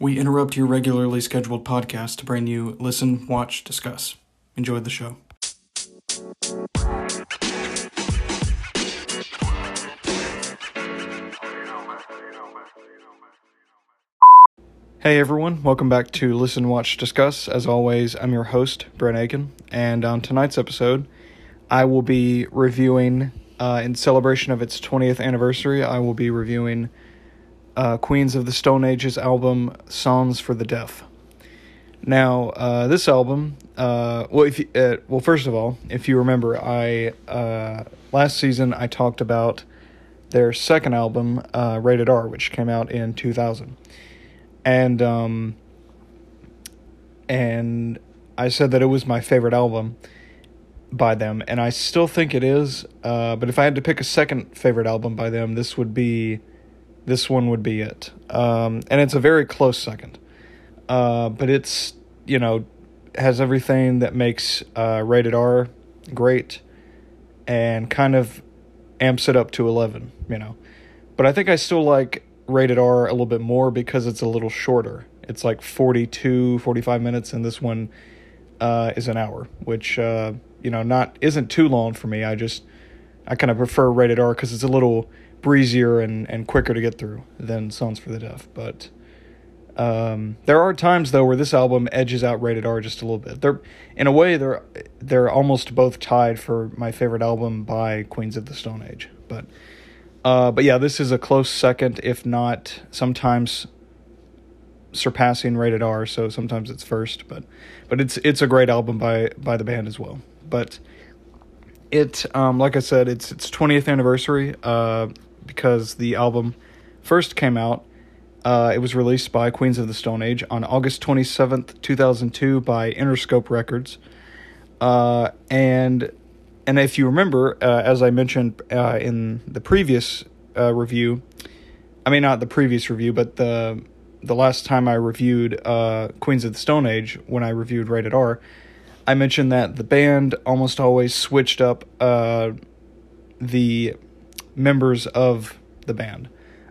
We interrupt your regularly scheduled podcast to bring you Listen, Watch, Discuss. Enjoy the show. Hey everyone, welcome back to Listen, Watch, Discuss. As always, I'm your host, Brent Aiken, and on tonight's episode, I will be reviewing, uh, in celebration of its 20th anniversary, I will be reviewing uh, Queens of the Stone Age's album Songs for the Deaf. Now, uh, this album, uh, well, if you, uh, well, first of all, if you remember, I uh, last season I talked about their second album, uh, Rated R, which came out in 2000 and um, and I said that it was my favorite album by them, and I still think it is. Uh, but if I had to pick a second favorite album by them, this would be this one would be it. Um, and it's a very close second. Uh, but it's you know has everything that makes uh, rated R great, and kind of amps it up to eleven. You know, but I think I still like rated R a little bit more because it's a little shorter. It's like 42, 45 minutes, and this one uh, is an hour, which uh, you know not isn't too long for me. I just I kind of prefer rated R because it's a little breezier and, and quicker to get through than Songs for the Deaf. But um, there are times though where this album edges out rated R just a little bit. They're in a way they're they're almost both tied for my favorite album by Queens of the Stone Age, but. Uh, but yeah, this is a close second, if not sometimes surpassing rated R. So sometimes it's first, but but it's it's a great album by by the band as well. But it, um, like I said, it's its 20th anniversary uh, because the album first came out. Uh, it was released by Queens of the Stone Age on August 27th, 2002 by Interscope Records. Uh, and and if you remember, uh, as I mentioned uh, in the previous uh, review, I mean not the previous review, but the the last time I reviewed uh, Queens of the Stone Age when I reviewed Rated R, I mentioned that the band almost always switched up the members of the band.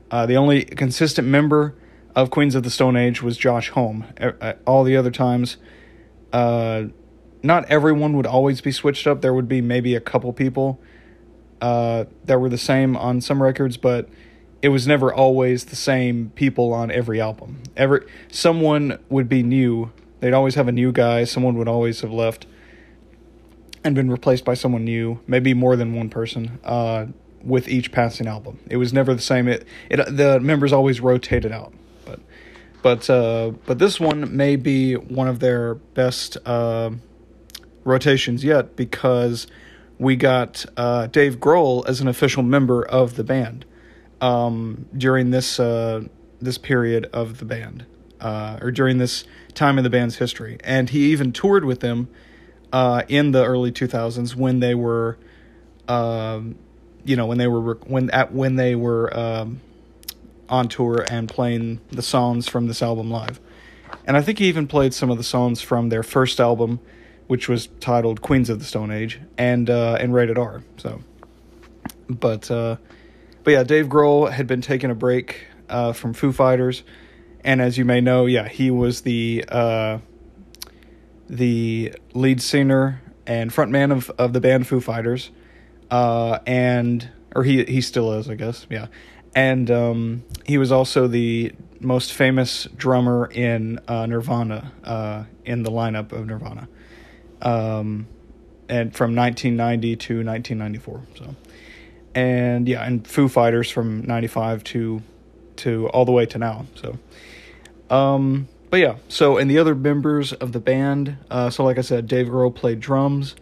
Uh, the only consistent member of Queens of the Stone Age was Josh Homme. All the other times not everyone would always be switched up. There would be maybe a couple people uh, that were the same on some records, but it was never always the same people on every album. Every someone would be new. They'd always have a new guy. Someone would always have left and been replaced by someone new. Maybe more than one person uh, with each passing album. It was never the same. It, it the members always rotated out. But but uh, but this one may be one of their best uh, rotations yet because we got uh, Dave Grohl as an official member of the band um, during this uh, this period of the band uh, or during this time in the band's history, and he even toured with them uh, in the early 2000s when they were, um, you know, when they were when at when they were um, on tour and playing the songs from this album live, and I think he even played some of the songs from their first album which was titled Queens of the Stone Age and uh, and rated R. So, but uh, but yeah, Dave Grohl had been taking a break uh, from Foo Fighters, and as you may know, yeah, he was the uh, the lead singer and frontman of of the band Foo Fighters, uh, and or he he still is, I guess, yeah, and um, he was also the most famous drummer in uh, Nirvana uh, in the lineup of Nirvana um, and from 1990 to 1994. So, and yeah, and Foo Fighters from 95 to to all the way to now. So, um, but yeah. So, and the other members of the band. Uh, so, like I said, Dave Grohl played drums.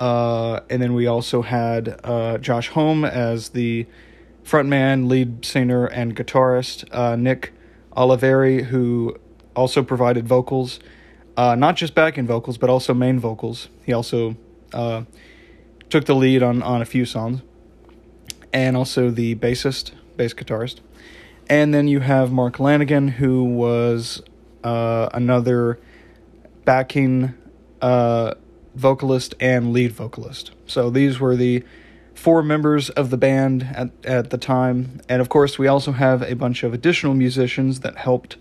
Uh, and then we also had uh, Josh Homme as the frontman, lead singer, and guitarist. Uh, Nick Oliveri, who also provided vocals uh, not just backing vocals, but also main vocals. He also uh, took the lead on, on a few songs, and also the bassist, bass guitarist. And then you have Mark Lanegan, who was uh, another backing vocalist and lead vocalist. So these were the four members of the band at, at the time. And of course, we also have a bunch of additional musicians that helped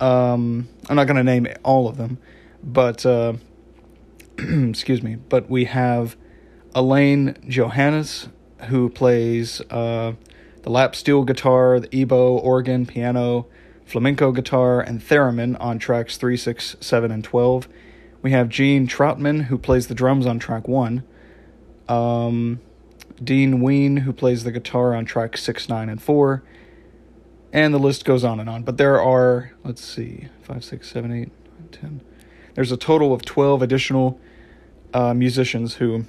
Um, I'm not going to name all of them, but uh, excuse me. But we have Elaine Johannes, who plays uh, the lap steel guitar, the ebow, organ, piano, flamenco guitar, and theremin on tracks 3, 6, 7, and 12. We have Gene Trautmann, who plays the drums on track 1. Um, Dean Ween, who plays the guitar on track 6, 9, and 4. And the list goes on and on. But there are, let's see, 5, 6, 7, 8, 10. There's a total of 12 additional uh, musicians who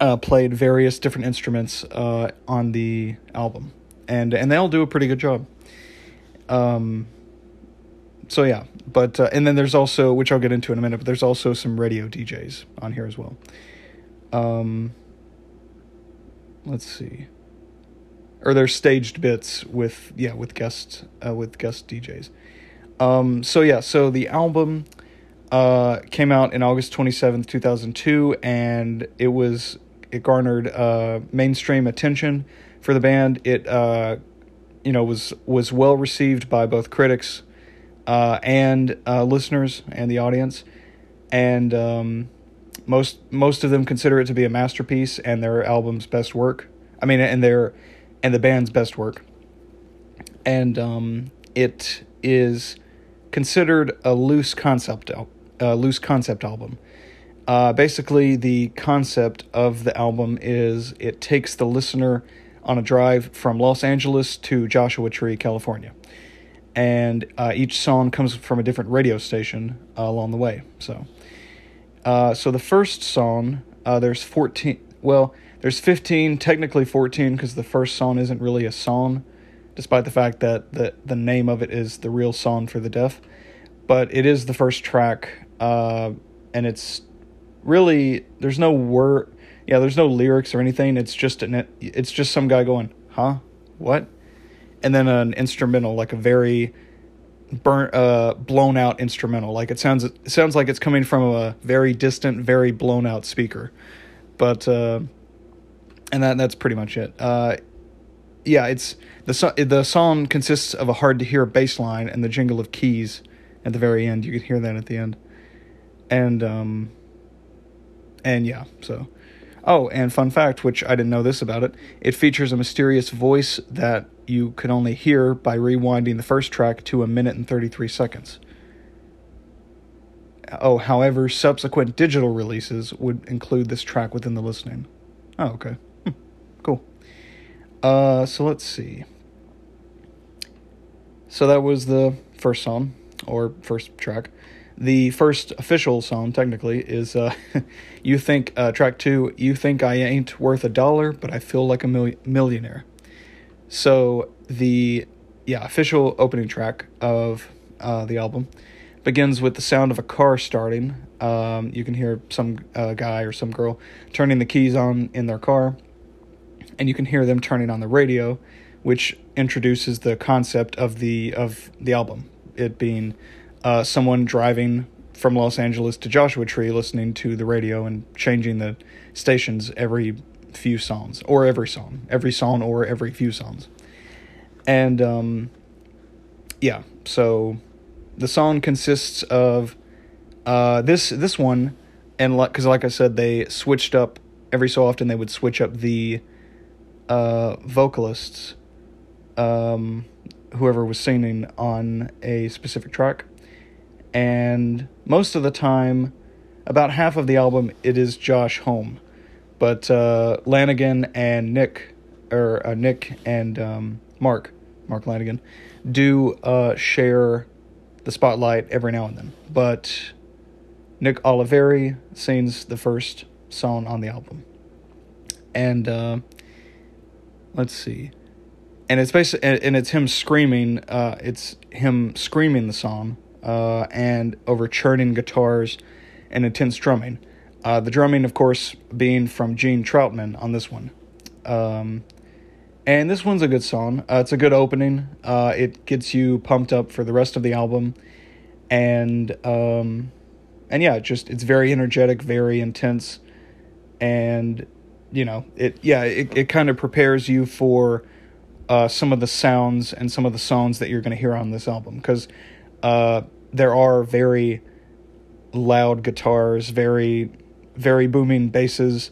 uh, played various different instruments uh, on the album. And, and they all do a pretty good job. Um, so yeah, but uh, and then there's also which I'll get into in a minute, but there's also some radio DJs on here as well. Um, let's see, or there's staged bits with yeah with guests uh, with guest DJs. Um, so yeah, so the album uh, came out in August twenty seventh, two thousand two, and it was it garnered uh, mainstream attention for the band. It uh, you know was was well received by both critics uh, and uh, listeners and the audience, and um, most most of them consider it to be a masterpiece and their album's best work. I mean, and their and the band's best work, and um, it is considered a loose concept a loose concept album. Uh, basically, the concept of the album is it takes the listener on a drive from Los Angeles to Joshua Tree, California and uh, each song comes from a different radio station uh, along the way. So, uh, so the first song, uh, there's 14. Well, there's 15, technically 14, because the first song isn't really a song, despite the fact that the the name of it is the real song for the deaf. But it is the first track, uh, and it's really there's no word. Yeah, there's no lyrics or anything. It's just an it's just some guy going, "Huh? What?" And then an instrumental, like a very burnt, uh, blown out instrumental. Like it sounds, it sounds like it's coming from a very distant, very blown out speaker. But uh, and that that's pretty much it. Uh, yeah, it's the so- the song consists of a hard to hear bass line and the jingle of keys at the very end. You can hear that at the end, and um, and yeah, so. Oh, and fun fact, which I didn't know this about it, it features a mysterious voice that you could only hear by rewinding the first track to a minute and 33 seconds. Oh, however, subsequent digital releases would include this track within the listening. Oh, okay. Hm. Cool. Uh, so let's see. So that was the first song, or first track. The first official song, technically, is uh, "You Think." Uh, track two. You think I ain't worth a dollar, but I feel like a mil- millionaire. So the yeah official opening track of uh, the album begins with the sound of a car starting. Um, you can hear some uh, guy or some girl turning the keys on in their car, and you can hear them turning on the radio, which introduces the concept of the of the album. It being uh, someone driving from Los Angeles to Joshua Tree, listening to the radio and changing the stations every few songs or every song, every song or every few songs. And um, yeah, so the song consists of uh, this this one, and like because like, I said, they switched up every so often. They would switch up the uh, vocalists, um, whoever was singing on a specific track, and most of the time, about half of the album, it is Josh Homme but uh, Lanegan and Nick, or uh, Nick and um, Mark, Mark Lanegan, do uh, share the spotlight every now and then. But Nick Oliveri sings the first song on the album, and uh, let's see, and it's basically and it's him screaming. Uh, it's him screaming the song, uh, and over churning guitars and intense drumming uh, the drumming, of course, being from Gene Trautmann on this one. Um, and this one's a good song. Uh, it's a good opening. Uh, it gets you pumped up for the rest of the album, and um, and yeah, just it's very energetic, very intense, and you know it. Yeah, it it kind of prepares you for uh, some of the sounds and some of the songs that you're going to hear on this album because uh, there are very loud guitars, very very booming basses,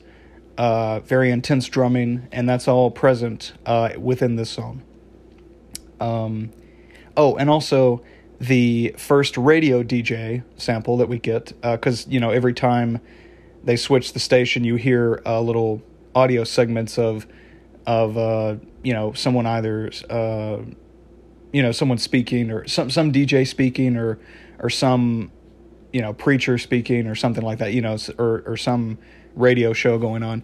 uh, very intense drumming, and that's all present uh, within this song. Um, oh, and also the first radio DJ sample that we get, because uh, you know every time they switch the station, you hear uh, little audio segments of of uh, you know someone either uh, you know someone speaking or some some DJ speaking or or some you know preacher speaking or something like that you know or or some radio show going on.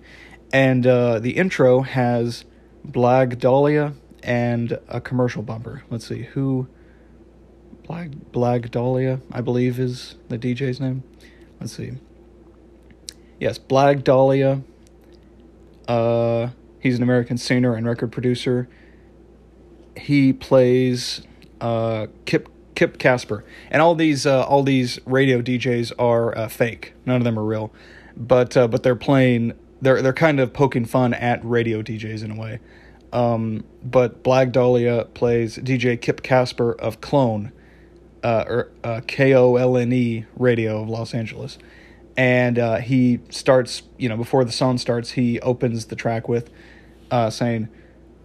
And uh, the intro has Blag Dahlia and a commercial bumper. Let's see who Blag Blag Dahlia I believe is the DJ's name. Let's see. Yes Blag Dahlia uh he's an American singer and record producer. He plays uh Kip Kip Casper, and all these uh, all these radio DJs are uh, fake. None of them are real, but uh, but they're playing. They're they're kind of poking fun at radio DJs in a way. Um, but Blag Dahlia plays DJ Kip Casper of Clone, uh, or uh, K O L N E Radio of Los Angeles, and uh, he starts. You know, before the song starts, he opens the track with saying,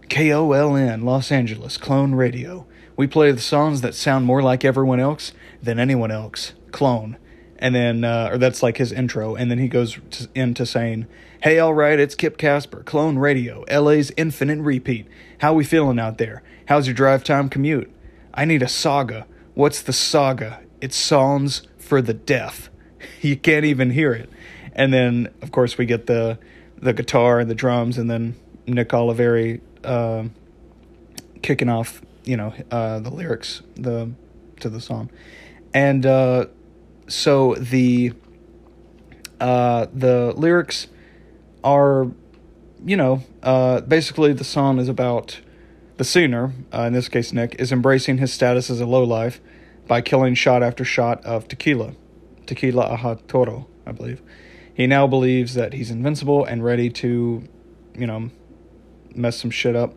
"K O L N Los Angeles Clone Radio." We play the songs that sound more like everyone else than anyone else. Clone. And then, uh, or that's like his intro. And then he goes to, into saying, Hey, all right, it's Kip Casper, Clone Radio, LA's infinite repeat. How we feeling out there? How's your drive time commute? I need a saga. What's the saga? It's songs for the deaf. you can't even hear it. And then, of course, we get the the guitar and the drums, and then Nick Oliveri uh, kicking off you know uh, the lyrics the to the song, and uh, so the uh, the lyrics are you know uh, basically the song is about the singer uh, in this case Nick is embracing his status as a lowlife by killing shot after shot of tequila, tequila aha toro, I believe. He now believes that he's invincible and ready to, you know, mess some shit up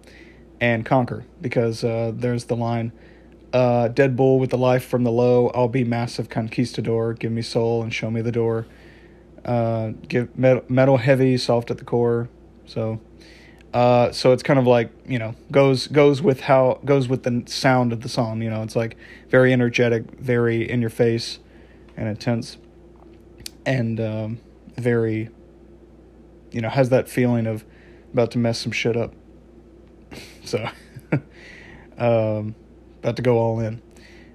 and conquer because uh, there's the line uh, Dead Bull with the life from the low, I'll be massive conquistador, give me soul and show me the door. Uh, give metal, metal heavy, soft at the core. So, uh, so it's kind of like you know goes goes with how goes with the sound of the song. You know, it's like very energetic, very in your face, and intense, and um, very, you know, has that feeling of about to mess some shit up. So, um, about to go all in.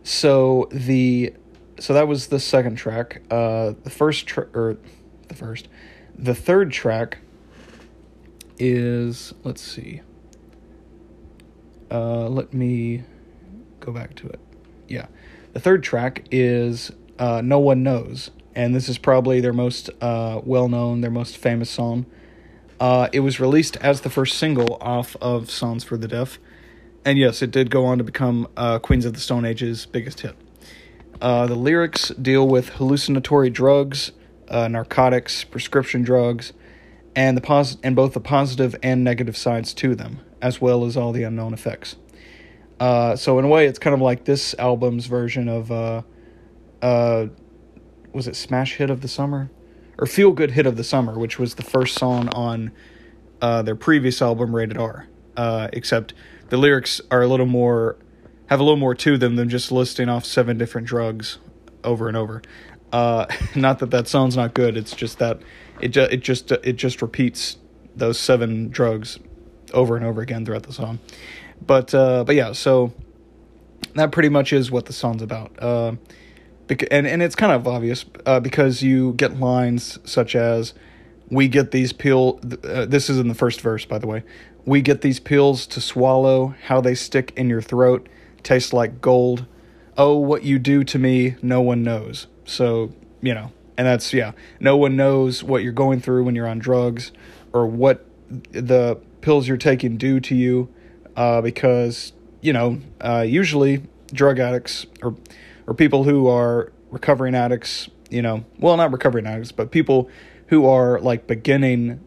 So the so that was the second track. Uh, the first tra- or the first, the third track is let's see. Uh, let me go back to it. Yeah, the third track is uh, "No One Knows," and this is probably their most uh, well-known, their most famous song. Uh, it was released as the first single off of Songs for the Deaf, and yes, it did go on to become uh, Queens of the Stone Age's biggest hit. Uh, the lyrics deal with hallucinatory drugs, uh, narcotics, prescription drugs, and the pos- and both the positive and negative sides to them, as well as all the unknown effects. Uh, so in a way, it's kind of like this album's version of, uh, was it Smash Hit of the Summer? Or Feel Good Hit of the Summer, which was the first song on uh, their previous album, Rated R. Uh, except the lyrics are a little more, have a little more to them than just listing off seven different drugs over and over. Uh, not that that song's not good. It's just that it ju- it just it just repeats those seven drugs over and over again throughout the song. But uh, but yeah, so that pretty much is what the song's about. And and it's kind of obvious uh, because you get lines such as we get these pill uh, this is in the first verse by the way. We get these pills to swallow how they stick in your throat taste like gold. Oh what you do to me no one knows. So you know and that's yeah. No one knows what you're going through when you're on drugs or what the pills you're taking do to you uh, because you know uh, usually drug addicts or or people who are recovering addicts, you know, well, not recovering addicts, but people who are like beginning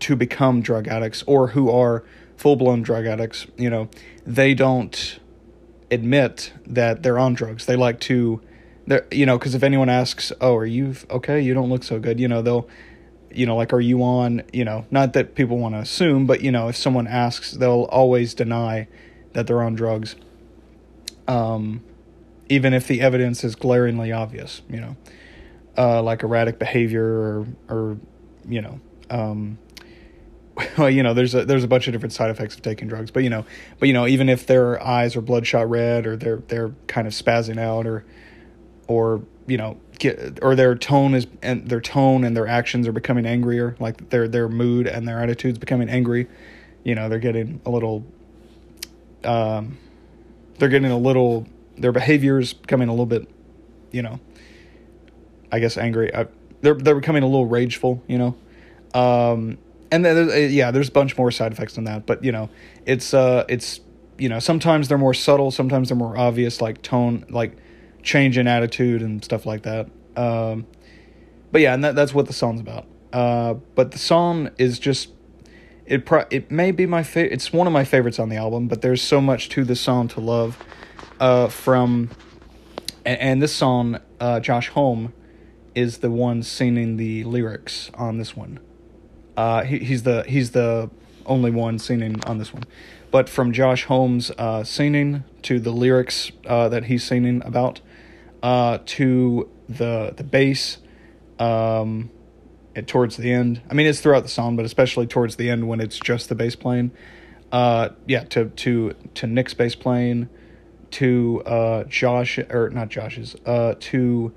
to become drug addicts or who are full blown drug addicts, you know, they don't admit that they're on drugs. They like to, they're you know, because if anyone asks, "Oh, are you okay? You don't look so good," you know, they'll, you know, like, "Are you on?" You know, not that people want to assume, but you know, if someone asks, they'll always deny that they're on drugs. Um, even if the evidence is glaringly obvious, you know, uh, like erratic behavior or, or you know, um, well, you know, there's a there's a bunch of different side effects of taking drugs, but you know, but you know, even if their eyes are bloodshot red or they're they're kind of spazzing out or or you know, get or their tone is and their tone and their actions are becoming angrier, like their their mood and their attitudes becoming angry. You know, they're getting a little um they're getting a little their behaviors becoming a little bit, you know, I guess angry. I, they're they're becoming a little rageful, you know. Um, and then uh, yeah, there's a bunch more side effects than that, but you know, it's uh, it's you know, sometimes they're more subtle, sometimes they're more obvious, like tone, like change in attitude and stuff like that. Um, but yeah, and that, that's what the song's about. Uh, but the song is just it. Pro- it may be my favorite. It's one of my favorites on the album, but there's so much to the song to love. Uh, from and, and this song, uh, Josh Homme is the one singing the lyrics on this one. Uh, he, he's the he's the only one singing on this one. But from Josh Homme's uh, singing to the lyrics uh, that he's singing about, uh, to the the bass, um, towards the end. I mean, it's throughout the song, but especially towards the end when it's just the bass playing. Uh, yeah, to to to Nick's bass playing, to uh, Josh or not Josh's, uh, to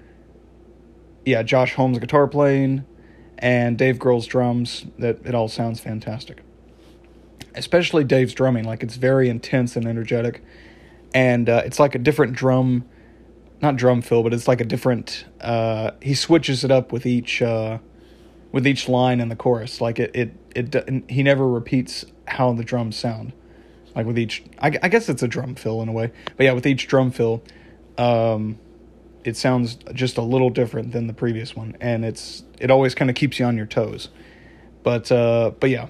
yeah, Josh Homme's guitar playing and Dave Grohl's drums. That it all sounds fantastic. Especially Dave's drumming, like it's very intense and energetic, and uh, it's like a different drum, not drum fill, but it's like a different. Uh, he switches it up with each uh, with each line in the chorus. Like it, it, it. He never repeats how the drums sound. Like with each, I, I guess it's a drum fill in a way, but yeah, with each drum fill, um, it sounds just a little different than the previous one, and it's it always kind of keeps you on your toes. But uh, but yeah,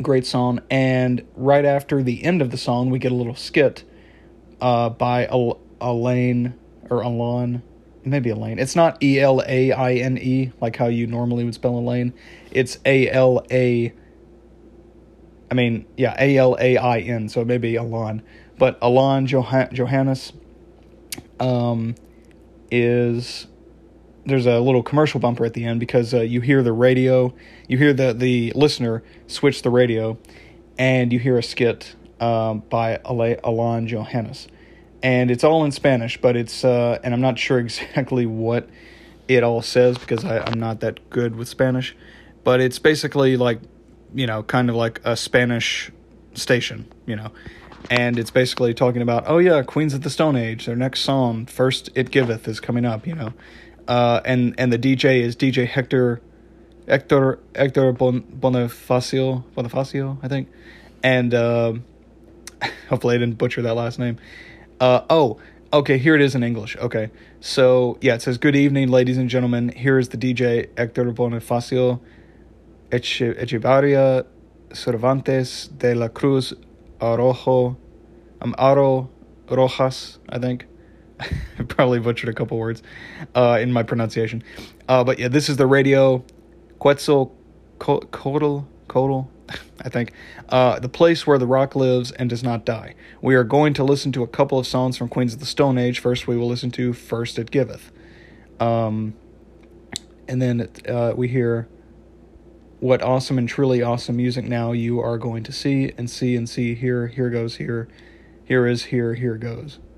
great song. And right after the end of the song, we get a little skit uh, by Al- Elaine or Alon, maybe Elaine. It's not E L A I N E like how you normally would spell Elaine. It's A L A. I mean, yeah, A L A I N. So maybe Alon, but Alon Joh- Johannes. Um, is there's a little commercial bumper at the end because uh, you hear the radio, you hear the the listener switch the radio, and you hear a skit um, by Alon Johannes, and it's all in Spanish, but it's uh, and I'm not sure exactly what it all says because I, I'm not that good with Spanish, but it's basically like you know kind of like a Spanish station, you know, and it's basically talking about oh yeah queens of the stone age their next song first it giveth is coming up you know. Uh, and and the dj is dj hector hector hector bon, bonifacio bonifacio i think. And uh, hopefully i didn't butcher that last name. Uh, oh okay here it is in english okay. So yeah it says good evening ladies and gentlemen. Here is the dj hector bonifacio echevarria cervantes de la cruz Arojo, um, Aro Rojas, I think. I probably butchered a couple words uh, in my pronunciation. Uh, but yeah, this is the radio Quetzal Codal, Codal, I think, uh, the place where the rock lives and does not die. We are going to listen to a couple of songs from Queens of the Stone Age. First, we will listen to First It Giveth. Um, and then uh, we hear what awesome and truly awesome music now you are going to see and see and see. Here here goes here. Here is here here goes.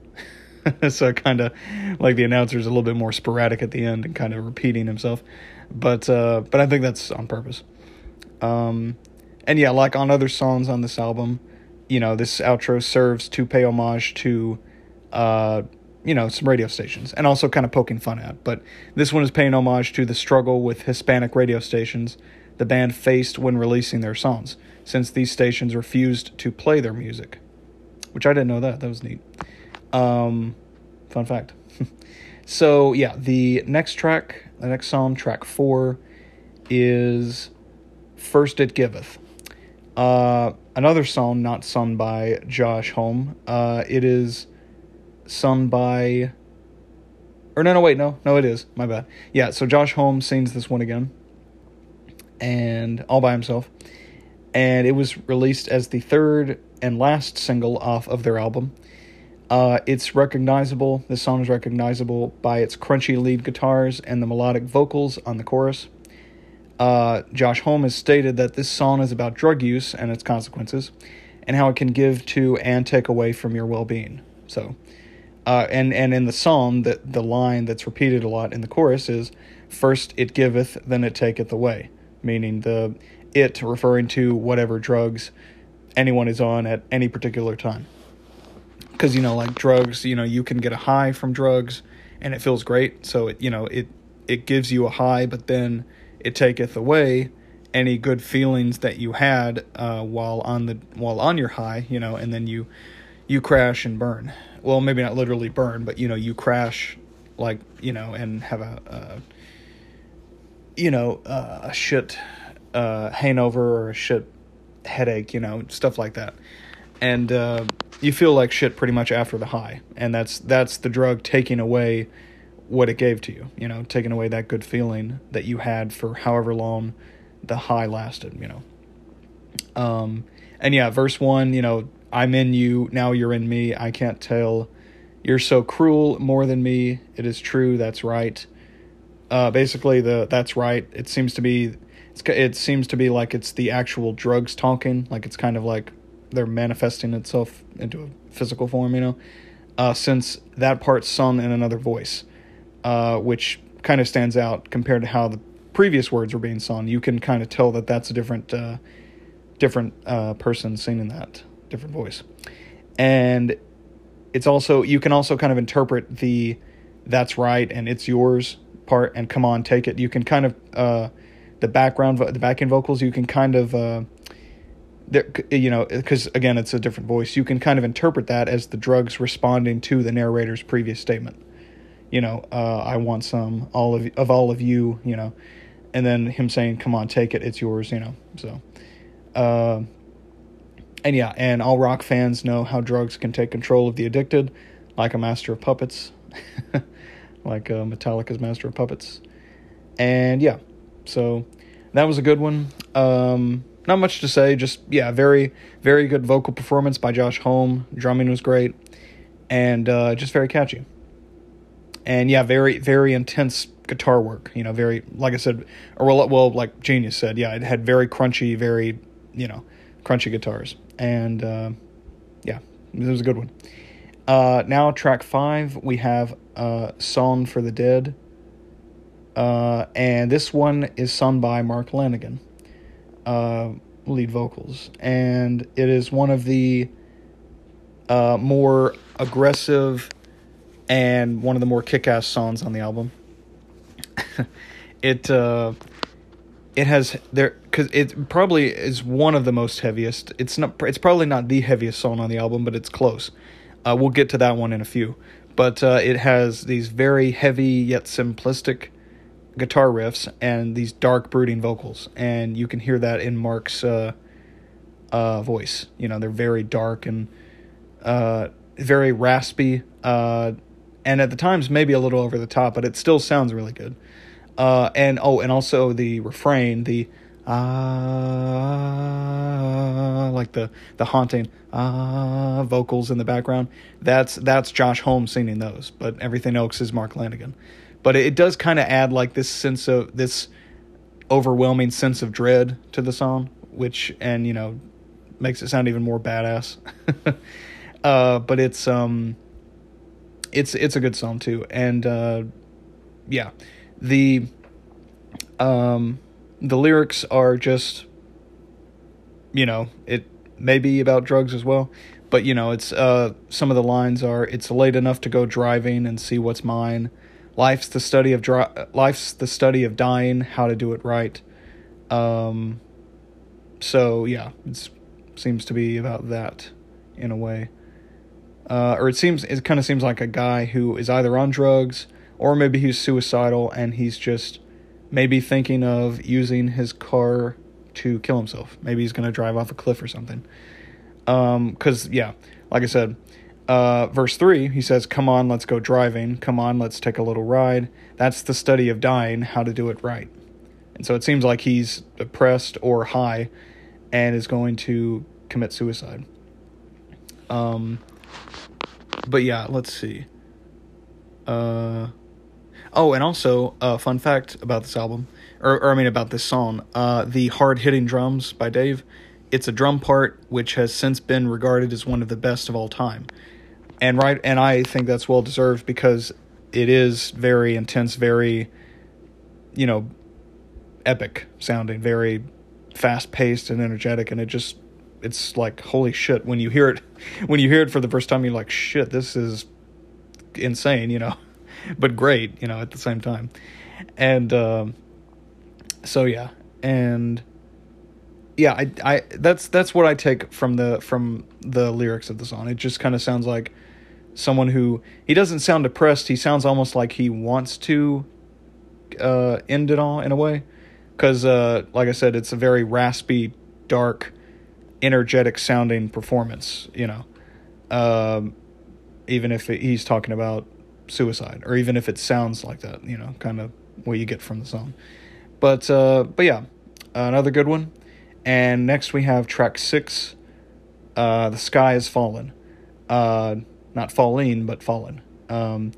So kind of like the announcer is a little bit more sporadic at the end and kind of repeating himself. But uh but i think that's on purpose. Um and yeah like on other songs on this album you know this outro serves to pay homage to uh you know some radio stations and also kind of poking fun at. But this one is paying homage to the struggle with hispanic radio stations the band faced when releasing their songs, since these stations refused to play their music. Which I didn't know that. That was neat. Um, fun fact. so, yeah, the next track, the next song, track four, is First It Giveth. Uh, another song not sung by Josh Homme. Uh, it is sung by. Or no, no, wait, no, no, it is. My bad. Yeah, so Josh Homme sings this one again, and all by himself, and it was released as the third and last single off of their album. Uh, it's recognizable. This song is recognizable by its crunchy lead guitars and the melodic vocals on the chorus. Uh, Josh Homme has stated that this song is about drug use and its consequences, and how it can give to and take away from your well-being. So, uh, and and in the song, that the line that's repeated a lot in the chorus is, first it giveth, then it taketh away," meaning the it referring to whatever drugs anyone is on at any particular time. Because you know, like drugs, you know, you can get a high from drugs, and it feels great. So it you know it it gives you a high, but then it taketh away any good feelings that you had uh, while on the while on your high, you know, and then you you crash and burn. Well, maybe not literally burn, but you know, you crash like you know, and have a, a you know uh, a shit uh, hangover or a shit headache, you know, stuff like that, and uh, you feel like shit pretty much after the high, and that's that's the drug taking away what it gave to you, you know, taking away that good feeling that you had for however long the high lasted, you know. Um, and yeah, verse one, you know, I'm in you, now you're in me. I can't tell. You're so cruel, more than me. It is true. That's right. Uh, basically, the that's right. It seems to be, it seems to be like it's the actual drugs talking. Like it's kind of like they're manifesting itself into a physical form, you know. Uh, since that part's sung in another voice uh, which kind of stands out compared to how the previous words were being sung. You can kind of tell that that's a different, uh, different uh, person singing that, different voice, and it's also you can also kind of interpret the "that's right" and "it's yours" part and "come on, take it." You can kind of uh, the background, the backing vocals. You can kind of uh, there, you know, because again, it's a different voice. You can kind of interpret that as the drugs responding to the narrator's previous statement you know, uh, I want some all of of all of you, you know, and then him saying, "Come on, take it, it's yours," you know. So, uh, and yeah, and all rock fans know how drugs can take control of the addicted, like a master of puppets, like uh, Metallica's Master of Puppets, and yeah, so that was a good one. Um, not much to say, just yeah, very very good vocal performance by Josh Homme. Drumming was great, and uh, just very catchy and yeah, very very intense guitar work. You know, very like I said, or well, well like Genius said, yeah, it had very crunchy, very you know, crunchy guitars, and uh, yeah, it was a good one. Uh, now track five, we have uh, "Song for the Dead," uh, and this one is sung by Mark Lanegan, uh, lead vocals, and it is one of the uh, more aggressive and one of the more kick-ass songs on the album. it uh, it has there because it probably is one of the most heaviest. It's not. It's probably not the heaviest song on the album, but it's close. Uh, we'll get to that one in a few. But uh, it has these very heavy yet simplistic guitar riffs and these dark, brooding vocals, and you can hear that in Mark's uh, uh, voice. You know, they're very dark and uh, very raspy. Uh, and at the times maybe a little over the top, but it still sounds really good. And oh, and also the refrain, the ah, like the the haunting ah vocals in the background. That's that's Josh Homme's singing those, but everything else is Mark Lanegan. But it, it does kind of add like this sense of this overwhelming sense of dread to the song, which and you know makes it sound even more badass. uh, but it's um it's it's a good song too, and uh, yeah, the um, the lyrics are just you know it may be about drugs as well, but you know it's uh, some of the lines are it's late enough to go driving and see what's mine. Life's the study of dri- life's the study of dying, how to do it right. Um, so yeah, it seems to be about that in a way uh, or it seems it kind of seems like a guy who is either on drugs or maybe he's suicidal and he's just maybe thinking of using his car to kill himself. Maybe he's going to drive off a cliff or something. Um, cuz yeah, like I said, Uh, verse 3, he says, Come on, let's go driving. Come on, let's take a little ride. That's the study of dying, how to do it right. And so it seems like he's depressed or high and is going to commit suicide. Um, but yeah, let's see. Uh, oh, and also, uh, fun fact about this album, or, or I mean about this song, uh, the hard hitting drums by Dave. It's a drum part which has since been regarded as one of the best of all time, and right, and I think that's well deserved because it is very intense, very, you know, epic sounding, very fast paced and energetic, and it just it's like holy shit when you hear it when you hear it for the first time you're like shit this is insane you know but great you know at the same time. And um, so yeah. And yeah I, I that's that's what i take from the from the lyrics of the song. It just kind of sounds like someone who he doesn't sound depressed. He sounds almost like he wants to uh, end it all in a way. Because uh, like i said it's a very raspy dark energetic sounding performance, you know. Um, even if he's talking about suicide, or even if it sounds like that, you know, kind of what you get from the song. But uh, but yeah, another good one. And next we have track six, uh, "The Sky Is Fallen," uh, not falling, but fallen. Um,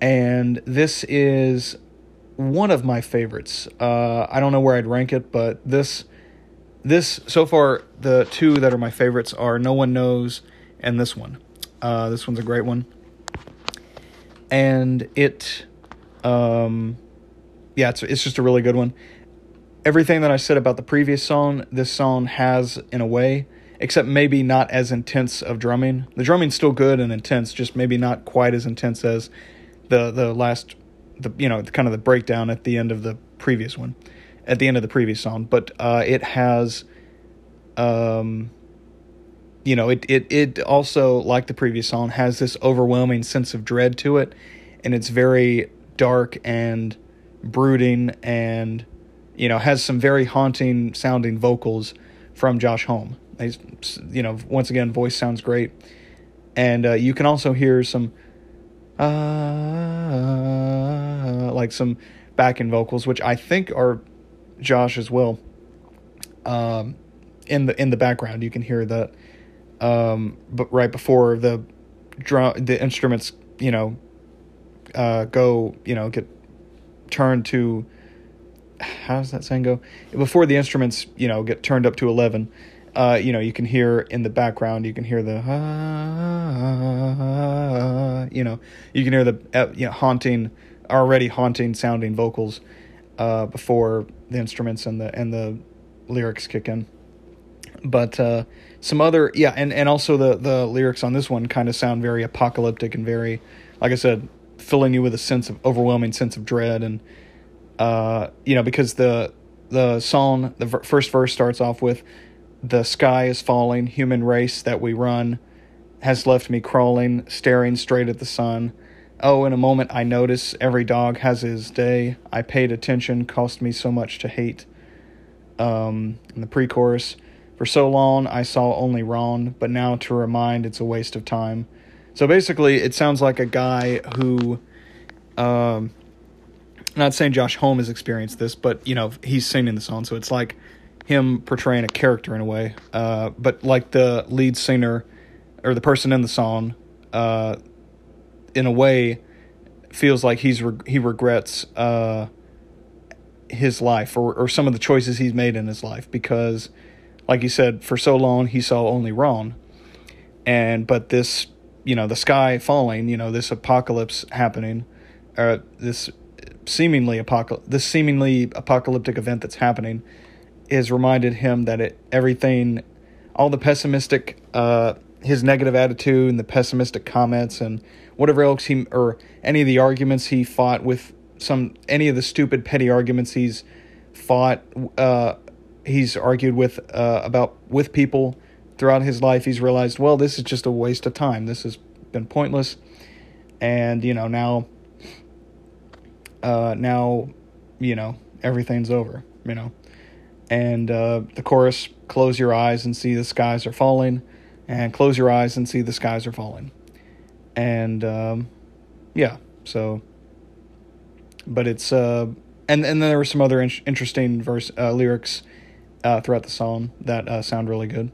and this is one of my favorites. Uh, I don't know where I'd rank it, but this this so far the two that are my favorites are no one knows and this one uh, this one's a great one and it um, yeah it's, it's just a really good one. Everything that i said about the previous song this song has in a way except maybe not as intense of drumming. The drumming's still good and intense just maybe not quite as intense as the the last the you know kind of the breakdown at the end of the previous one at the end of the previous song, but uh, it has, um, you know, it, it it also like the previous song has this overwhelming sense of dread to it, and it's very dark and brooding, and you know has some very haunting sounding vocals from Josh Homme. He's, you know, once again, voice sounds great, and uh, you can also hear some, uh, like some backing vocals, which I think are Josh as well. Um, in the in the background, you can hear that. Um, but right before the drum, the instruments, you know, uh, go, you know, get turned to. How does that saying go? Before the instruments, you know, get turned up to eleven. Uh, you know, you can hear in the background, you can hear the, you know, you can hear the uh, you know, haunting, already haunting sounding vocals uh, before the instruments and the and the lyrics kick in. But uh, some other yeah, and, and also the the lyrics on this one kind of sound very apocalyptic and very, like I said, filling you with a sense of overwhelming sense of dread and uh, you know because the the song the first verse starts off with the sky is falling human race that we run has left me crawling staring straight at the sun Oh, in a moment I notice every dog has his day. I paid attention, cost me so much to hate. Um, in the pre chorus, for so long I saw only wrong, but now to remind it's a waste of time. So basically, it sounds like a guy who, um, not saying Josh Homme has experienced this, but you know he's singing the song, so it's like him portraying a character in a way. Uh, but like the lead singer or the person in the song, uh, in a way feels like he's re- he regrets uh, his life or, or some of the choices he's made in his life because like he said for so long he saw only wrong and but this you know the sky falling you know this apocalypse happening uh, this seemingly apocal- this seemingly apocalyptic event that's happening has reminded him that it everything all the pessimistic uh, his negative attitude and the pessimistic comments and whatever else he or any of the arguments he fought with some any of the stupid petty arguments he's fought uh, he's argued with uh, about with people throughout his life he's realized well this is just a waste of time. This has been pointless. And you know now uh, now you know everything's over you know. And uh, the chorus close your eyes and see the skies are falling and close your eyes and see the skies are falling. And um, yeah, so. But it's uh, and and then there were some other in- interesting verse uh, lyrics uh, throughout the song that uh, sound really good,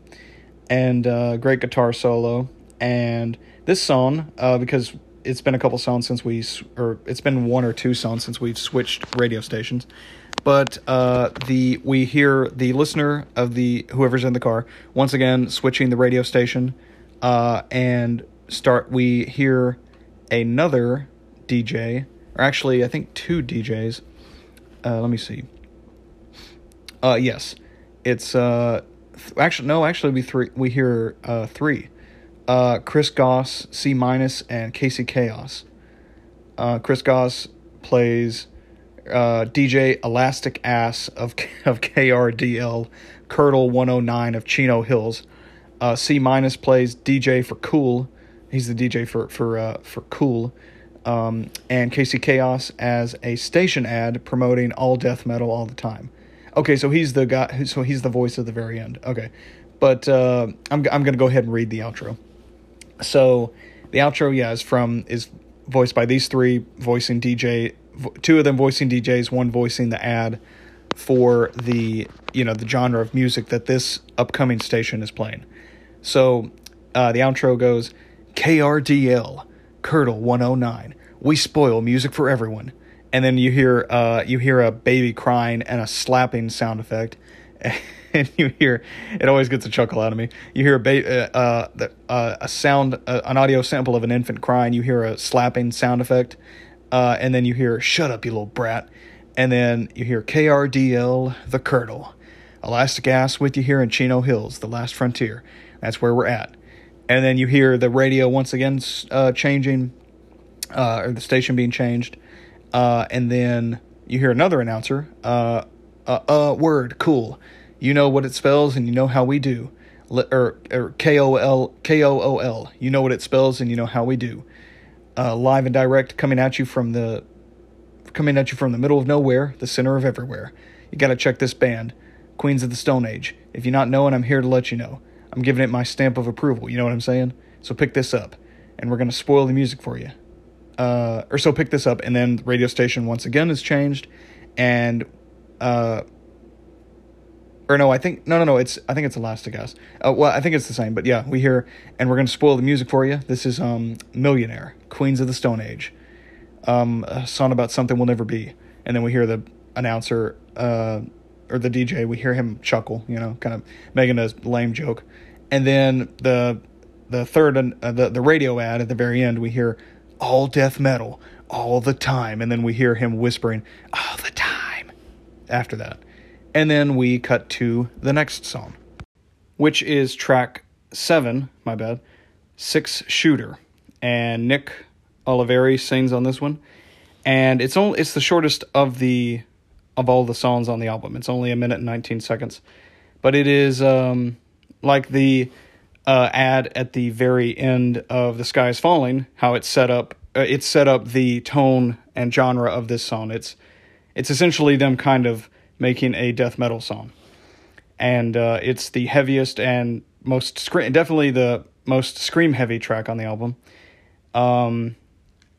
and uh, great guitar solo. And this song, uh, because it's been a couple songs since we, or it's been one or two songs since we've switched radio stations, but uh, the we hear the listener of the whoever's in the car once again switching the radio station, uh, and start we hear another DJ, or actually I think two DJs. Let me see. Uh, yes, it's uh, th- actually no, actually we three we hear uh three, uh Chris Goss, C minus, and Casey Chaos. Uh, Chris Goss plays uh DJ Elastic Ass of of KRDL, Curdle 109 of Chino Hills. Uh, C minus plays DJ for Cool. He's the DJ for for uh, for Cool. Um, and Casey Chaos as a station ad promoting all death metal all the time. Okay, so he's the guy. So he's the voice at the very end. Okay, but uh, I'm I'm gonna go ahead and read the outro. So the outro, yeah, is from is voiced by these three voicing DJ, two of them voicing DJs, one voicing the ad for the you know the genre of music that this upcoming station is playing. So uh, the outro goes KRDL Curdle 109. We spoil music for everyone. And then you hear uh, you hear a baby crying and a slapping sound effect. And you hear it always gets a chuckle out of me. You hear a ba- uh, uh, uh, a sound, uh, an audio sample of an infant crying. You hear a slapping sound effect, uh, and then you hear "Shut up, you little brat," and then you hear KRDL, the Curdle, Elastic Ass with you here in Chino Hills, the last frontier. That's where we're at. And then you hear the radio once again changing, or the station being changed. Uh, and then you hear another announcer, uh, uh, uh, word, cool. You know what it spells and you know how we do. Or or K O L K O O L. You know what it spells and you know how we do. Uh, live and direct coming at you from the coming at you from the middle of nowhere, the center of everywhere. You got to check this band, Queens of the Stone Age. If you're not knowing, I'm here to let you know. I'm giving it my stamp of approval. You know what I'm saying? So pick this up, and we're gonna spoil the music for you. Uh, or so pick this up, and then the radio station once again is changed, and uh, or no, I think no, no, no. It's I think it's Elastic Ass. Uh, well, I think it's the same, but yeah, we hear, and we're gonna spoil the music for you. This is um Millionaire, Queens of the Stone Age, um, a song about something will never be, and then we hear the announcer, uh, or the DJ. We hear him chuckle, you know, kind of making a lame joke, and then the the third uh, the the radio ad at the very end, we hear all death metal all the time, and then we hear him whispering all the time after that. And then we cut to the next song, which is track seven, my bad, Six Shooter. And Nick Oliveri sings on this one. And it's only it's the shortest of the of all the songs on the album. It's only a minute and 19 seconds. But it is um like the uh, ad at the very end of The Sky is Falling, how it's set up uh, set up the tone and genre of this song. It's it's essentially them kind of making a death metal song, and uh, it's the heaviest and most scream, definitely the most scream heavy track on the album. Um,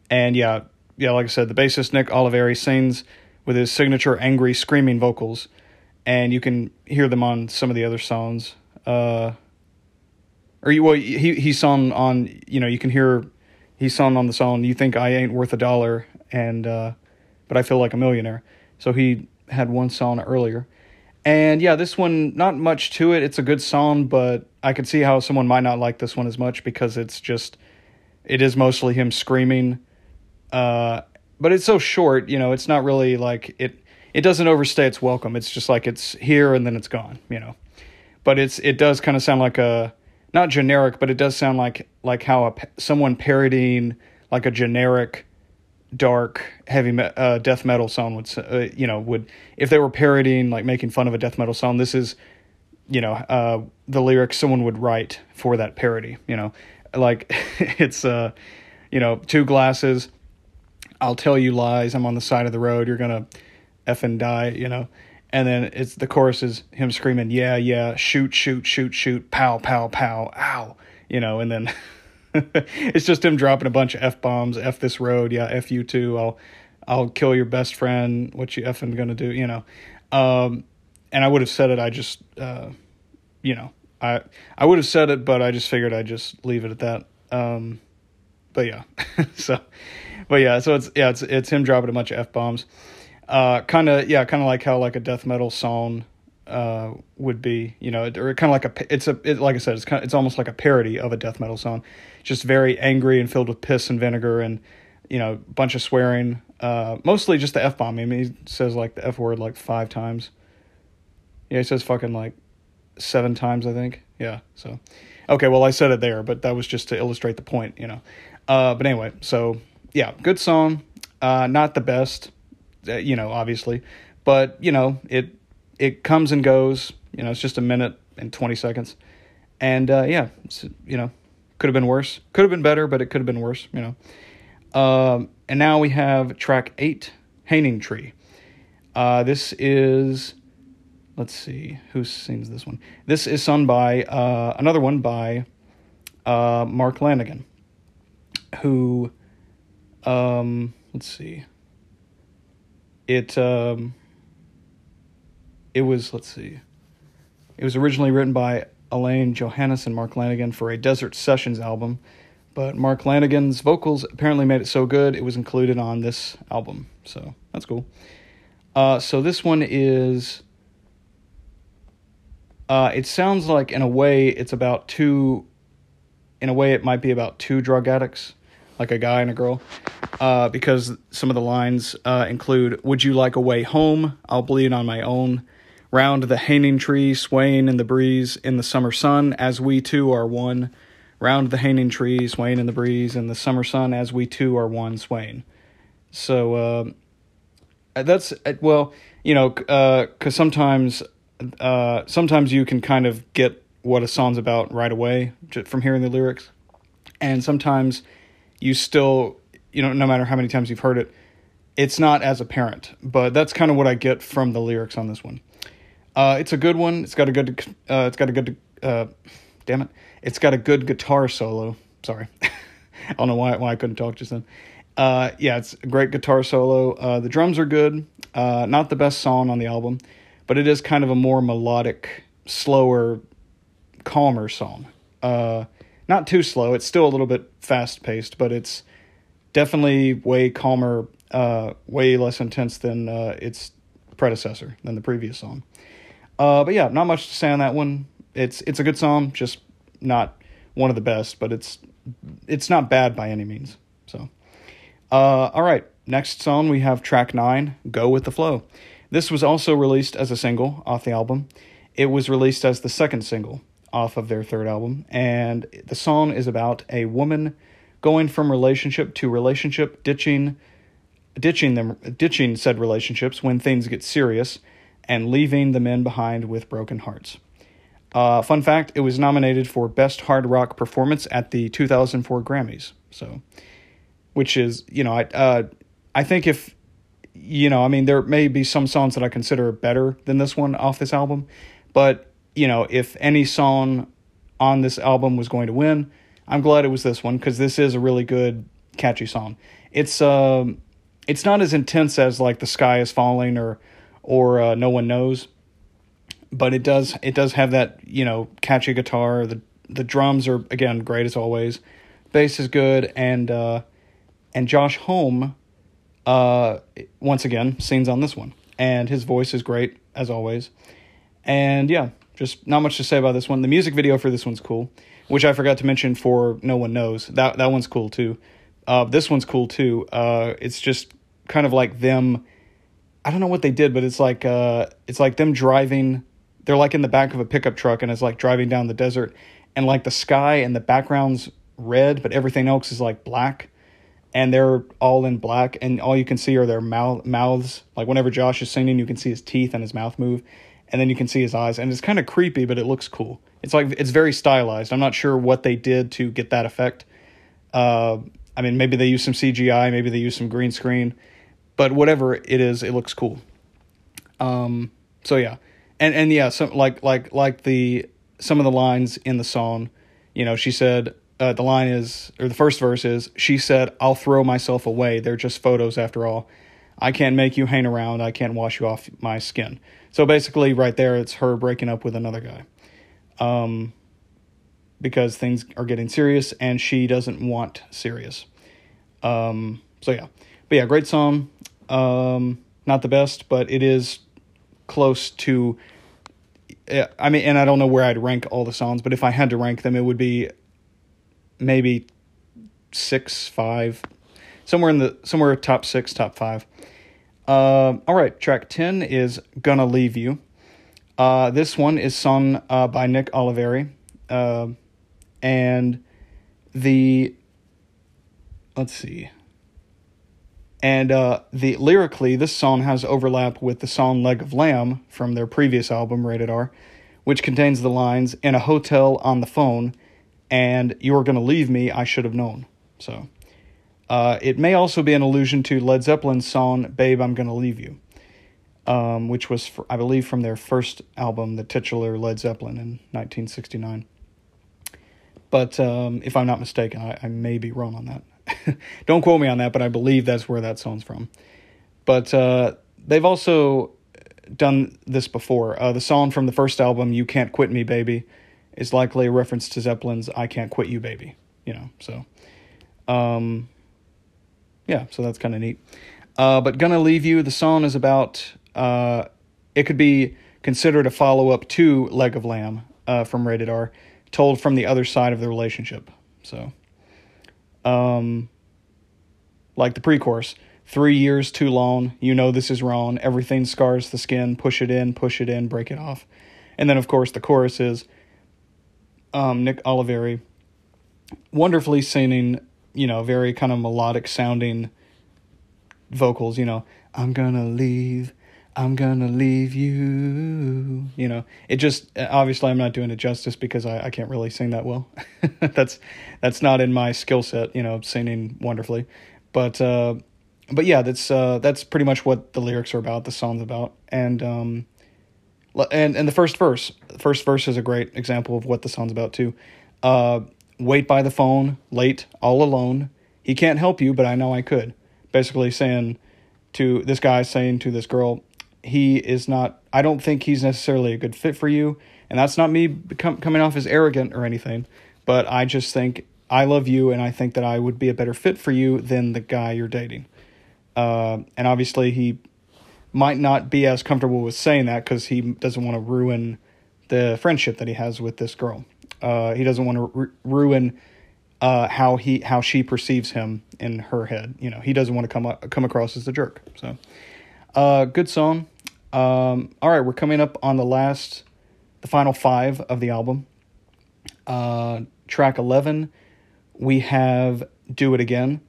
and yeah, yeah, like I said, the bassist Nick Oliveri sings with his signature angry screaming vocals, and you can hear them on some of the other songs. Uh, or you, well, he he sung on you know you can hear he sung on the song "You Think I Ain't Worth a Dollar" and uh, but I feel like a millionaire. So he had one song earlier. And yeah, this one, not much to it. It's a good song, but I could see how someone might not like this one as much because it's just, it is mostly him screaming. Uh, but it's so short, you know, it's not really like it, it doesn't overstay its welcome. It's just like it's here and then it's gone, you know. But it's, it does kind of sound like a, not generic, but it does sound like, like how a, someone parodying like a generic, dark heavy me- uh, death metal song would uh, you know would if they were parodying like making fun of a death metal song this is you know uh, the lyrics someone would write for that parody you know? Like it's uh you know two glasses I'll tell you lies I'm on the side of the road you're gonna f and die you know and then it's the chorus is him screaming yeah yeah shoot shoot shoot shoot pow pow pow ow you know and then it's just him dropping a bunch of f bombs. F this road, yeah. F you too. I'll I'll kill your best friend. What you effing gonna do? You know. Um, and I would have said it. I just, uh, you know, I I would have said it, but I just figured I'd just leave it at that. Um, but yeah, so, but yeah, so it's yeah, it's it's him dropping a bunch of f bombs. Uh, kind of yeah, kind of like how like a death metal song uh, would be, you know, or kind of like a it's a it, like I said, it's kind it's almost like a parody of a death metal song, just very angry and filled with piss and vinegar and you know, a bunch of swearing. Uh, mostly just the f bomb. I mean, he says like the f word like five times. Yeah, he says fucking like seven times, I think. Yeah, so okay, well I said it there, but that was just to illustrate the point, you know. Uh, but anyway, so yeah, good song. Uh, not the best, you know, obviously, but you know it it comes and goes. You know, it's just a minute and twenty seconds, and uh, yeah, you know, could have been worse. Could have been better, but it could have been worse. You know. Um, and now we have track eight, Hanging Tree. Uh, this is let's see who sings this one. This is sung by uh, another one by uh, Mark Lanegan, who, um, let's see, it um, it was let's see, it was originally written by Alain Johannes and Mark Lanegan for a Desert Sessions album, but Mark Lanegan's vocals apparently made it so good it was included on this album. So that's cool. Uh, so this one is uh, it sounds like, in a way, it's about two. In a way, it might be about two drug addicts, like a guy and a girl, uh, because some of the lines uh, include "Would you like a way home? I'll bleed on my own." Round the hanging tree, swaying in the breeze, in the summer sun, as we two are one. Round the hanging tree, swaying in the breeze, in the summer sun, as we two are one, swaying. So uh, that's well, you know, because uh, sometimes uh, sometimes you can kind of get what a song's about right away from hearing the lyrics, and sometimes you still, you know, no matter how many times you've heard it, it's not as apparent. But that's kind of what I get from the lyrics on this one. Uh, it's a good one. It's got a good. Uh, it's got a good. Uh, damn it! It's got a good guitar solo. Sorry, I don't know why why I couldn't talk just then. Uh, yeah, it's a great guitar solo. Uh, the drums are good. Uh, not the best song on the album but it is kind of a more melodic, slower, calmer song. Uh, not too slow. It's still a little bit fast paced, but it's definitely way calmer, uh, way less intense than uh, its predecessor, than the previous song. Uh, but yeah, not much to say on that one. It's it's a good song, just not one of the best, but it's it's not bad by any means. So, uh, all right, next song we have track nine, "Go with the Flow." This was also released as a single off the album. It was released as the second single off of their third album, and the song is about a woman going from relationship to relationship, ditching ditching them ditching said relationships when things get serious and leaving the men behind with broken hearts. Uh, fun fact: It was nominated for Best Hard Rock Performance at the 2004 Grammys. So, which is you know I uh, I think if you know, I mean, there may be some songs that I consider better than this one off this album, but you know, if any song on this album was going to win, I'm glad it was this one because this is a really good, catchy song. It's um, it's not as intense as like "The Sky Is Falling" or or uh, "No One Knows," but it does it does have that you know catchy guitar. The the drums are again great as always. Bass is good, and uh, and Josh Homme uh, once again, sings on this one. And his voice is great, as always. And yeah, just not much to say about this one. The music video for this one's cool, which I forgot to mention for No One Knows. That that one's cool too. Uh, this one's cool too. Uh, it's just kind of like them. I don't know what they did, but it's like uh, it's like them driving. They're like in the back of a pickup truck, and it's like driving down the desert, and like the sky and the background's red, but everything else is like black and they're all in black and all you can see are their mouth mouths like whenever josh is singing you can see his teeth and his mouth move and then you can see his eyes and it's kind of creepy but it looks cool it's like it's very stylized i'm not sure what they did to get that effect uh, i mean maybe they use some cgi maybe they use some green screen but whatever it is it looks cool um so yeah and and yeah some like like like the some of the lines in the song you know she said uh, the line is, or the first verse is, she said, I'll throw myself away. They're just photos after all. I can't make you hang around. I can't wash you off my skin. So basically, right there, it's her breaking up with another guy. Um, because things are getting serious and she doesn't want serious. Um, so yeah, but yeah, great song. Um, not the best, but it is close to. I mean, and I don't know where I'd rank all the songs, but if I had to rank them, it would be maybe six, five, somewhere in the somewhere top six, top five. Uh, all right, track ten is "Gonna Leave You." Uh, this one is sung uh, by Nick Oliveri, uh, and the let's see, and uh, the lyrically, this song has overlap with the song "Leg of Lamb" from their previous album, Rated R, which contains the lines "In a hotel on the phone," and "You're gonna leave me, I should have known." So. Uh, it may also be an allusion to Led Zeppelin's song "Babe, I'm Gonna Leave You." um, which was, for, I believe, from their first album, the titular Led Zeppelin in 1969. But um, if I'm not mistaken, I, I, may be wrong on that. Don't quote me on that, but I believe that's where that song's from. But uh, they've also done this before. Uh, the song from the first album, "You Can't Quit Me, Baby," is likely a reference to Zeppelin's "I Can't Quit You, Baby." You know, so um, yeah, so that's kind of neat. Uh, but gonna leave you. The song is about uh, it could be considered a follow up to Leg of Lamb uh, from Rated R, told from the other side of the relationship. So, um, like the pre chorus three years too long, you know this is wrong, everything scars the skin, push it in, push it in, break it off. And then, of course, the chorus is um, Nick Oliveri wonderfully singing, you know, very kind of melodic sounding vocals, you know, I'm gonna leave I'm gonna leave you. You know, it just obviously I'm not doing it justice because I, I can't really sing that well. that's that's not in my skill set. You know, singing wonderfully, but uh, but yeah, that's uh, that's pretty much what the lyrics are about. The song's about, and um, and and the first verse, the first verse is a great example of what the song's about too. Uh, wait by the phone, late, all alone. He can't help you, but I know I could. Basically saying to this guy saying to this girl, he is not I don't think he's necessarily a good fit for you and that's not me become, coming off as arrogant or anything but I just think I love you and I think that I would be a better fit for you than the guy you're dating uh, and obviously he might not be as comfortable with saying that because he doesn't want to ruin the friendship that he has with this girl uh, he doesn't want to ru- ruin uh, how he how she perceives him in her head you know he doesn't want to come come across as a jerk so uh, good song. Um, all right, we're coming up on the last, the final five of the album. Uh, track 11, we have Do It Again.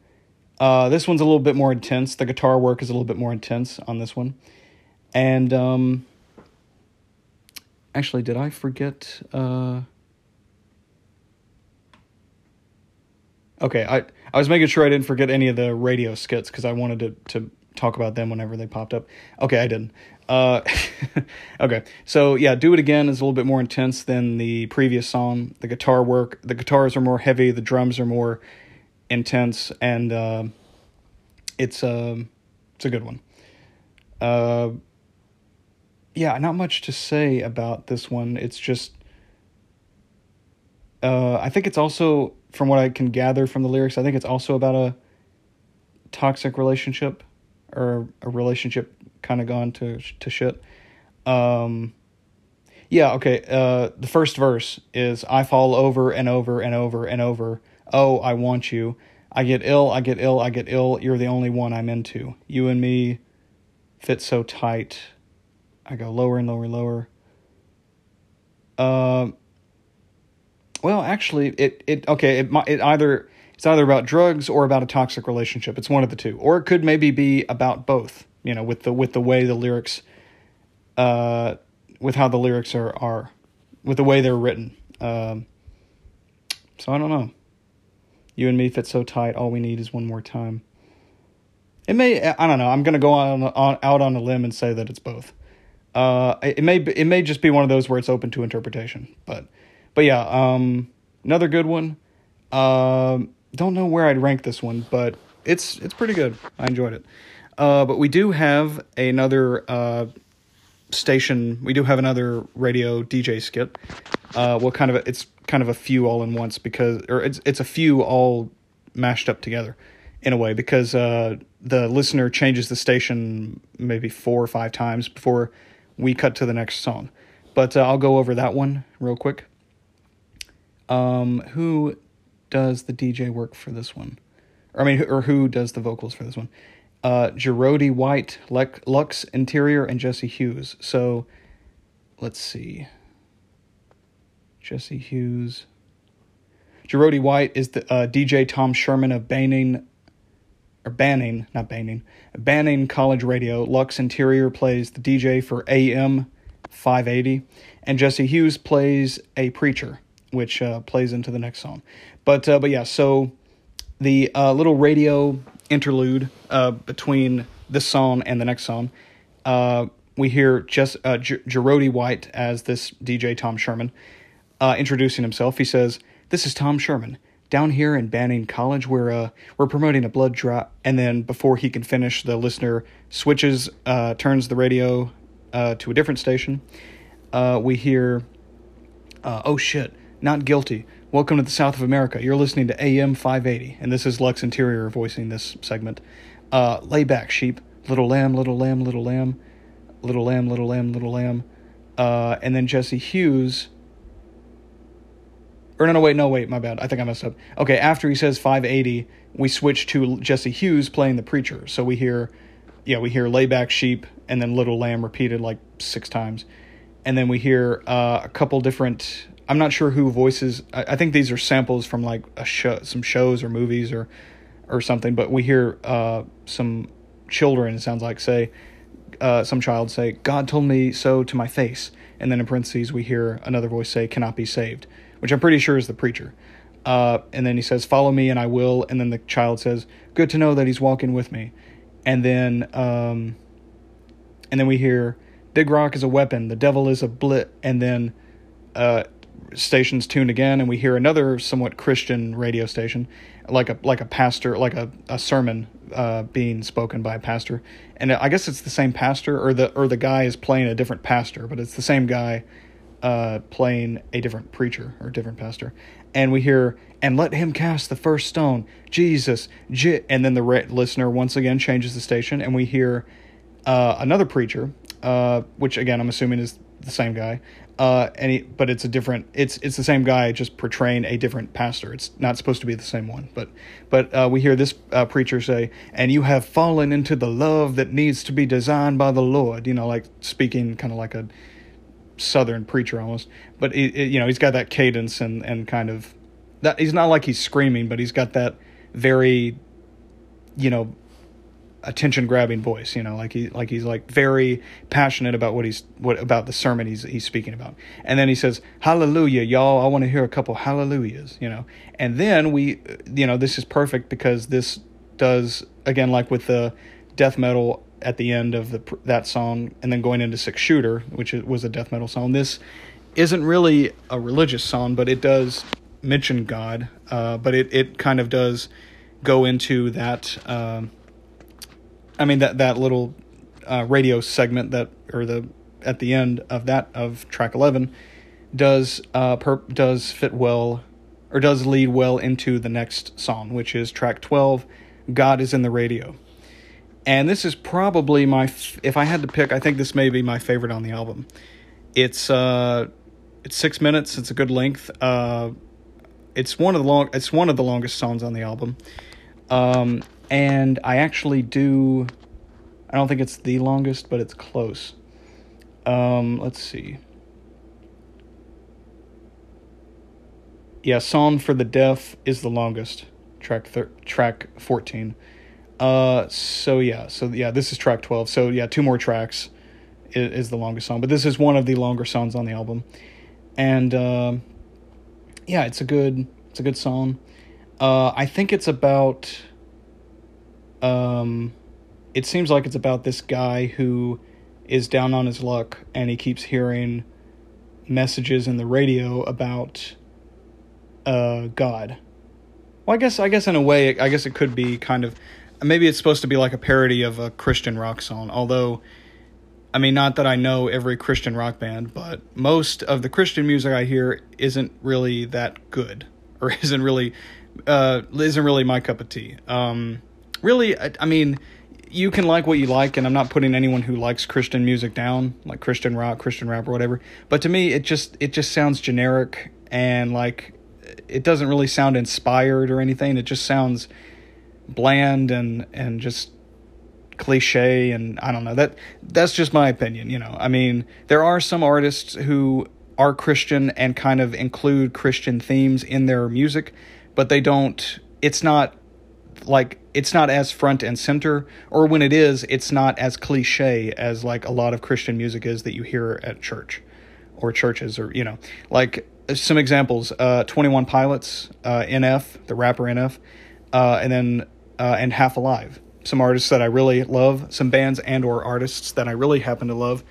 Uh, this one's a little bit more intense. The guitar work is a little bit more intense on this one. And um, actually, did I forget? Uh, okay, I, I was making sure I didn't forget any of the radio skits because I wanted to, to talk about them whenever they popped up. Okay, I didn't. Uh, okay, so yeah, "Do It Again" is a little bit more intense than the previous song. The guitar work, the guitars are more heavy, the drums are more intense, and uh, it's a uh, it's a good one. Uh, yeah, not much to say about this one. It's just, uh, I think it's also, from what I can gather from the lyrics, I think it's also about a toxic relationship or a relationship kind of gone to to shit. Um, yeah, okay. Uh, the first verse is I fall over and over and over and over. Oh, I want you. I get ill, I get ill, I get ill. You're the only one I'm into. You and me fit so tight. I go lower and lower and lower. Uh, well, actually, it it okay. It it either it's either about drugs or about a toxic relationship. It's one of the two, or it could maybe be about both. You know, with the with the way the lyrics, uh, with how the lyrics are are, with the way they're written. Um, so I don't know. You and me fit so tight. All we need is one more time. It may. I don't know. I'm gonna go on, on out on a limb and say that it's both. Uh, it may it may just be one of those where it's open to interpretation. But but yeah. Um, another good one Um, don't know where I'd rank this one, but it's it's pretty good. I enjoyed it. Uh, but we do have another uh, station. We do have another radio DJ skit. Uh, well, kind of a, it's kind of a few all in once because, or it's it's a few all mashed up together in a way because uh, the listener changes the station maybe four or five times before we cut to the next song. But uh, I'll go over that one real quick. Um, who does the DJ work for this one? Or, I mean, or who does the vocals for this one? Uh, Jeordie White, Lux Interior, and Jesse Hughes. So, let's see. Jesse Hughes. Jeordie White is the uh, DJ Tom Sherman of Banning, or Banning, not Banning, Banning College Radio. Lux Interior plays the DJ for AM 580, and Jesse Hughes plays a preacher, which uh, plays into the next song. But uh, but yeah, so the uh, little radio interlude uh, between this song and the next song, uh, we hear just uh, Jeordie White as this DJ Tom Sherman uh, introducing himself. He says, "This is Tom Sherman." Down here in Banning College, we're we're promoting a blood drop, and then before he can finish, the listener switches, turns the radio to a different station. We hear, "Oh shit, not guilty." Welcome to the South of America. You're listening to AM 580, and this is Lux Interior voicing this segment. Uh, lay back, sheep. Little lamb, little lamb, little lamb, little lamb, little lamb, little lamb. Uh, and then Jesse Hughes. Or no, no, wait, no, wait, my bad. I think I messed up. Okay, after he says 580, we switch to Jesse Hughes playing the preacher. So we hear, yeah, we hear layback sheep and then little lamb repeated like six times. And then we hear uh, a couple different I'm not sure who voices. I, I, think these are samples from like a show, some shows or movies or or something. But we hear uh, some children. It sounds like say uh, some child say, "God told me so to my face," and then in parentheses we hear another voice say, "Cannot be saved," which I'm pretty sure is the preacher. Uh, and then he says, "Follow me, and I will." And then the child says, "Good to know that he's walking with me." And then, um, and then we hear, "Big rock is a weapon. The devil is a blit." And then, uh, stations tuned again, and we hear another somewhat Christian radio station, like a like a pastor, like a, a sermon uh, being spoken by a pastor, and I guess it's the same pastor, or the or the guy is playing a different pastor, but it's the same guy uh, playing a different preacher or different pastor, and we hear and let him cast the first stone, Jesus, J-, and then the re- listener once again changes the station, and we hear uh, another preacher, uh, which again I'm assuming is the same guy, uh, but it's a different. It's it's the same guy, just portraying a different pastor. It's not supposed to be the same one, but but uh, we hear this uh, preacher say, "And you have fallen into the love that needs to be designed by the Lord." You know, like speaking kind of like a southern preacher almost. But it, it, you know, he's got that cadence and and kind of that. He's not like he's screaming, but he's got that very, you know, attention grabbing voice you know like he like he's like very passionate about what he's what about the sermon he's he's speaking about. And then he says hallelujah y'all i want to hear a couple hallelujahs you know. And then we you know this is perfect because this does again like with the death metal at the end of the that song and then going into six shooter which was a death metal song. This isn't really a religious song but it does mention god uh, but it, it kind of does go into that um, I mean that that little uh, radio segment that or the at the end of that of track 11 does uh perp, does fit well or does lead well into the next song which is track 12 God is in the radio. And this is probably my if I had to pick I think this may be my favorite on the album. It's uh it's 6 minutes, it's a good length. Uh it's one of the long it's one of the longest songs on the album. Um and I actually do. I don't think it's the longest, but it's close. Um, let's see. Yeah, "Song for the Deaf" is the longest track. Thir- track fourteen. Uh, so yeah, so yeah, this is track twelve. So yeah, two more tracks is, is the longest song, but this is one of the longer songs on the album, and uh, yeah, it's a good it's a good song. Uh, I think it's about um, it seems like it's about this guy who is down on his luck and he keeps hearing messages in the radio about uh, God Well, I guess I guess in a way, I guess it could be kind of maybe it's supposed to be like a parody of a Christian rock song. Although, I mean, not that I know every Christian rock band, but most of the Christian music I hear isn't really that good, or isn't really uh, isn't really my cup of tea. Um, really, I, mean, you can like what you like, and I'm not putting anyone who likes Christian music down, like Christian rock, Christian rap, or whatever. But to me, it just it just sounds generic and like it doesn't really sound inspired or anything. It just sounds bland and and just cliche and I don't know. That that's just my opinion, you know. I mean, there are some artists who are Christian and kind of include Christian themes in their music, but they don't it's not like it's not as front and center or when it is it's not as cliche as like a lot of christian music is that you hear at church or churches or you know. Like some examples uh 21 pilots uh nf the rapper nf uh and then uh and half alive. Some artists that i really love some bands and or artists that i really happen to love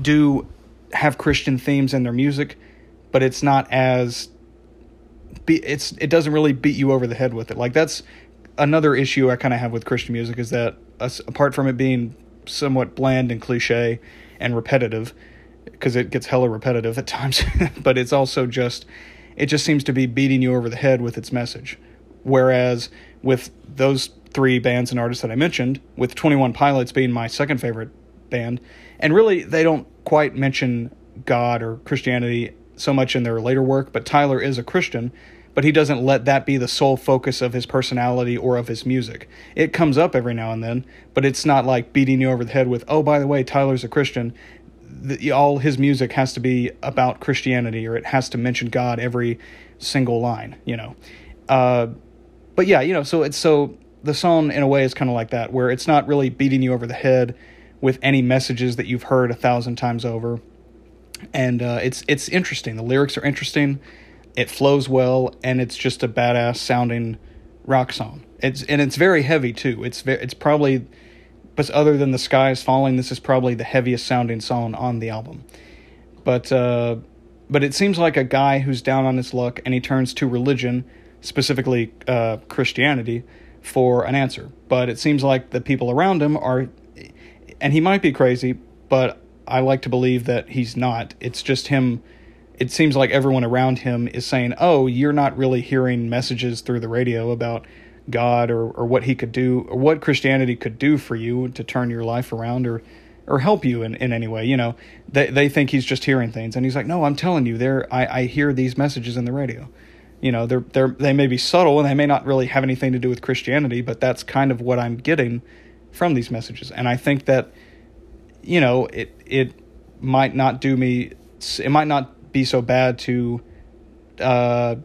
do have christian themes in their music but it's not as be it's it doesn't really beat you over the head with it. Like that's another issue i kind of have with christian music is that apart from it being somewhat bland and cliche and repetitive because it gets hella repetitive at times, but it's also just it just seems to be beating you over the head with its message. Whereas with those three bands and artists that I mentioned, with 21 Pilots being my second favorite band, and really they don't quite mention God or Christianity so much in their later work, but Tyler is a Christian, but he doesn't let that be the sole focus of his personality or of his music. It comes up every now and then, but it's not like beating you over the head with, oh, by the way, Tyler's a Christian the, all his music has to be about Christianity or it has to mention God every single line, you know. Uh, but yeah, you know, so it's so the song in a way is kind of like that, where it's not really beating you over the head with any messages that you've heard a thousand times over, and uh, it's it's interesting. The lyrics are interesting, it flows well, and it's just a badass sounding rock song. It's and it's very heavy too. It's very, it's probably but other than the sky is falling, this is probably the heaviest sounding song on the album. But uh, but it seems like a guy who's down on his luck and he turns to religion, specifically uh, Christianity, for an answer. But it seems like the people around him are, and he might be crazy, but I like to believe that he's not. It's just him. It seems like everyone around him is saying, "Oh, you're not really hearing messages through the radio about." God or, or what he could do or what Christianity could do for you to turn your life around or or help you in, in any way. You know, they they think he's just hearing things and he's like, No, I'm telling you, there I, I hear these messages in the radio. You know, they're they're they may be subtle and they may not really have anything to do with Christianity, but that's kind of what I'm getting from these messages. And I think that, you know, it it might not do me it might not be so bad to uh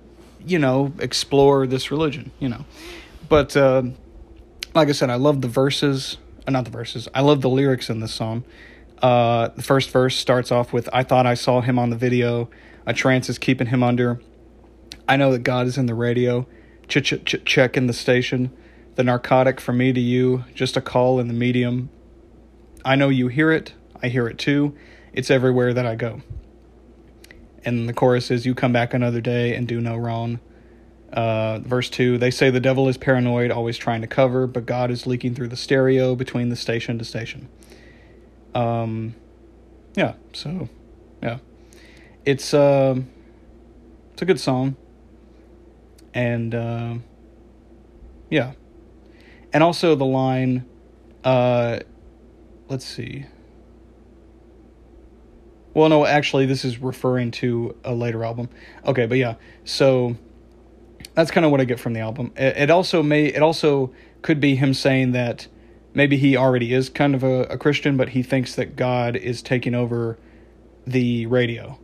you know, explore this religion, you know. But uh, like I said, I love the verses. Uh, not the verses. I love the lyrics in this song. Uh, the first verse starts off with "I thought I saw him on the video. A trance is keeping him under. I know that God is in the radio. Ch ch ch check in the station. The narcotic from me to you. Just a call in the medium. I know you hear it. I hear it too. It's everywhere that I go." And the chorus is, "You come back another day and do no wrong." Uh, verse 2 They say the devil is paranoid, always trying to cover, but God is leaking through the stereo between the station to station. Um, yeah, so, yeah. It's, uh, it's a good song. And, uh, yeah. And also the line, uh, let's see. Well, no, actually, this is referring to a later album. Okay, but yeah, so that's kind of what I get from the album. It, it, also may it also could be him saying that maybe he already is kind of a, a Christian, but he thinks that God is taking over the radio,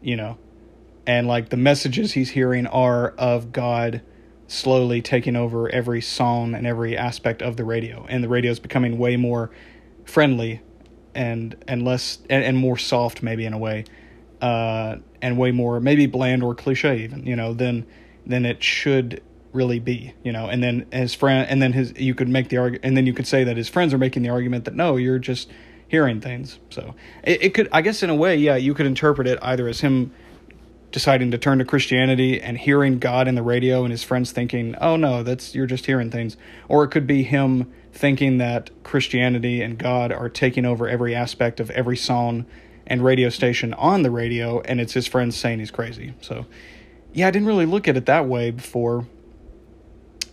you know, and like the messages he's hearing are of God slowly taking over every song and every aspect of the radio, and the radio is becoming way more friendly and and less and, and more soft maybe in a way, uh, and way more maybe bland or cliche even you know than than it should really be, you know. And then his friend, and then his, you could make the argument, and then you could say that his friends are making the argument that no, you're just hearing things. So it, it could, I guess, in a way, yeah, you could interpret it either as him deciding to turn to Christianity and hearing God in the radio and his friends thinking, "Oh no, that's you're just hearing things." Or it could be him thinking that Christianity and God are taking over every aspect of every song and radio station on the radio and it's his friends saying he's crazy. So, yeah, I didn't really look at it that way before.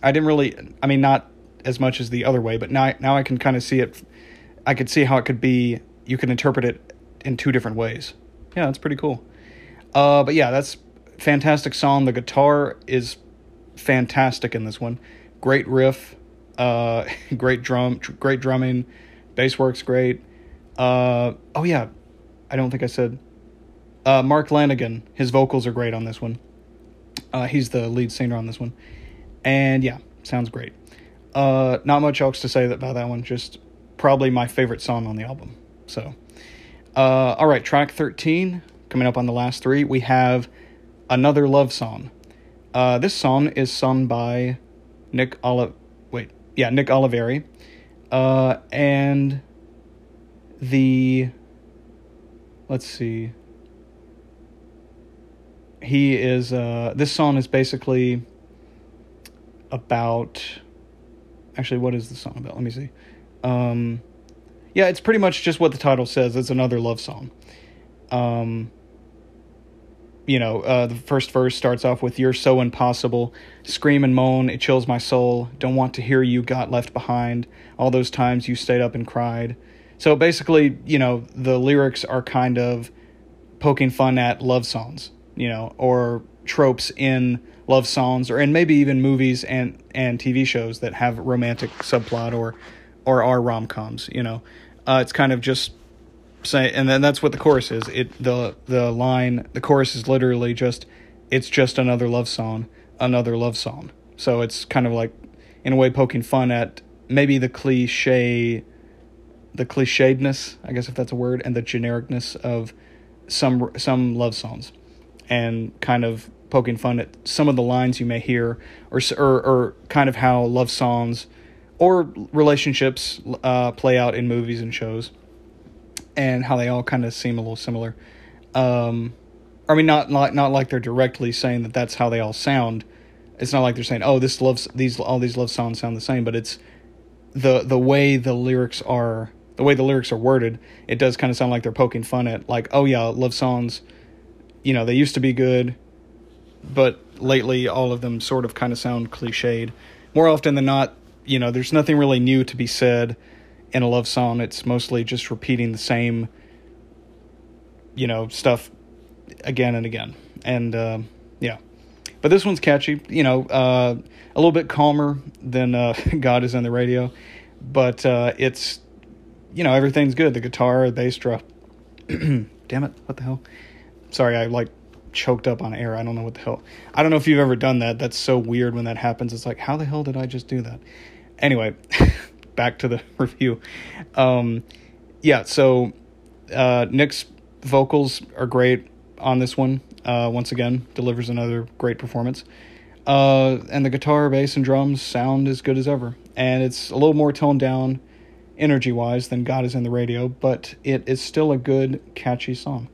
I didn't really I mean not as much as the other way, but now now I can kind of see it I could see how it could be you can interpret it in two different ways. Yeah, that's pretty cool. Uh, but yeah, that's fantastic song. The guitar is fantastic in this one. Great riff, uh, great drum, great drumming. Bass works great. Uh, oh yeah, I don't think I said. Uh, Mark Lanegan, his vocals are great on this one. Uh, he's the lead singer on this one, and yeah, sounds great. Uh, not much else to say about that one. Just probably my favorite song on the album. So, uh, all right, track thirteen coming up on the last three, we have another love song. Uh, this song is sung by Nick Olive. Yeah, Nick Oliveri, uh, and the let's see. He is. Uh, this song is basically about. Actually, what is the song about? Let me see. Um, yeah, it's pretty much just what the title says. It's another love song. Um, you know, uh, the first verse starts off with "You're so impossible." Scream and moan, it chills my soul. Don't want to hear you got left behind. All those times you stayed up and cried. So basically, you know, the lyrics are kind of poking fun at love songs, you know, or tropes in love songs, or in maybe even movies and and TV shows that have romantic subplot or or are rom coms. You know, uh, it's kind of just say and then that's what the chorus is. It the the line the chorus is literally just it's just another love song another love song. So it's kind of like in a way poking fun at maybe the cliche the clichédness i guess if that's a word and the genericness of some some love songs. And kind of poking fun at some of the lines you may hear or or, or kind of how love songs or relationships uh, play out in movies and shows and how they all kind of seem a little similar. Um, I mean, not not not like they're directly saying that that's how they all sound. It's not like they're saying, "Oh, this loves these all these love songs sound the same," but it's the the way the lyrics are the way the lyrics are worded. It does kind of sound like they're poking fun at like, "Oh yeah, love songs, you know, they used to be good, but lately all of them sort of kind of sound cliched. More often than not, you know, there's nothing really new to be said." In a love song, it's mostly just repeating the same, you know, stuff again and again. And uh, yeah, but this one's catchy. You know, uh, a little bit calmer than uh, God is on the radio, but uh, it's you know everything's good. The guitar, the bass drum. Damn it! What the hell? Sorry, I like choked up on air. I don't know what the hell. I don't know if you've ever done that. That's so weird when that happens. It's like, how the hell did I just do that? Anyway, back to the review. Um, yeah, so uh, Nick's vocals are great on this one. Uh, once again, delivers another great performance. Uh, and the guitar, bass, and drums sound as good as ever. And it's a little more toned down, energy wise, than God is in the radio, but it is still a good, catchy song.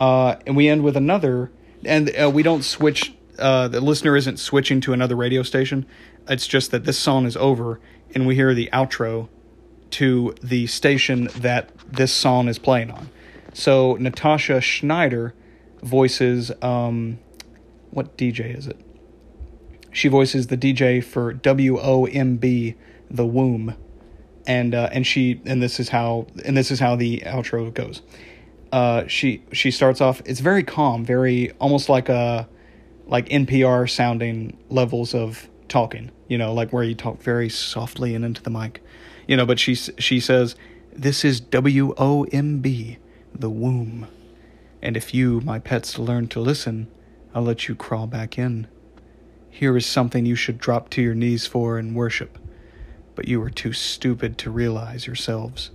Uh, and we end with another, and uh, we don't switch. Uh, the listener isn't switching to another radio station. It's just that this song is over, and we hear the outro to the station that this song is playing on. So Natasha Shneider voices um, what DJ is it? She voices the DJ for WOMB, the Womb, and uh, and she and this is how and this is how the outro goes. Uh, she she starts off. It's very calm, very almost like a like NPR sounding levels of talking, you know, like where you talk very softly and into the mic, you know. But she she says, "This is W O M B, the womb, and if you, my pets, learn to listen, I'll let you crawl back in. Here is something you should drop to your knees for and worship, but you are too stupid to realize yourselves."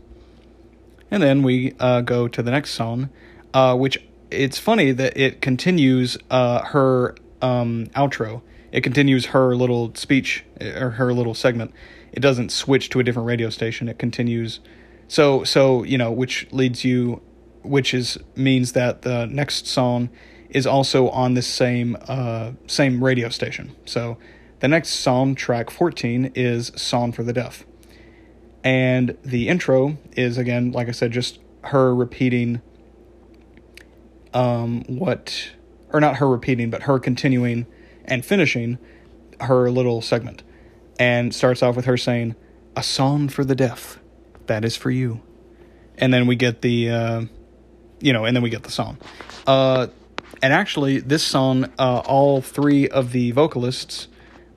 And then we uh, go to the next song, uh, which it's funny that it continues uh, her um, outro it continues her little speech or her little segment. It doesn't switch to a different radio station. It continues. So so you know, which leads you, which is means that the next song is also on this same uh, same radio station. So the next song, track 14, is Song for the Deaf. And the intro is, again, like I said, just her repeating um, what, or not her repeating, but her continuing and finishing her little segment. And starts off with her saying, A song for the deaf, that is for you. And then we get the, uh, you know, and then we get the song. Uh, and actually, this song, uh, all three of the vocalists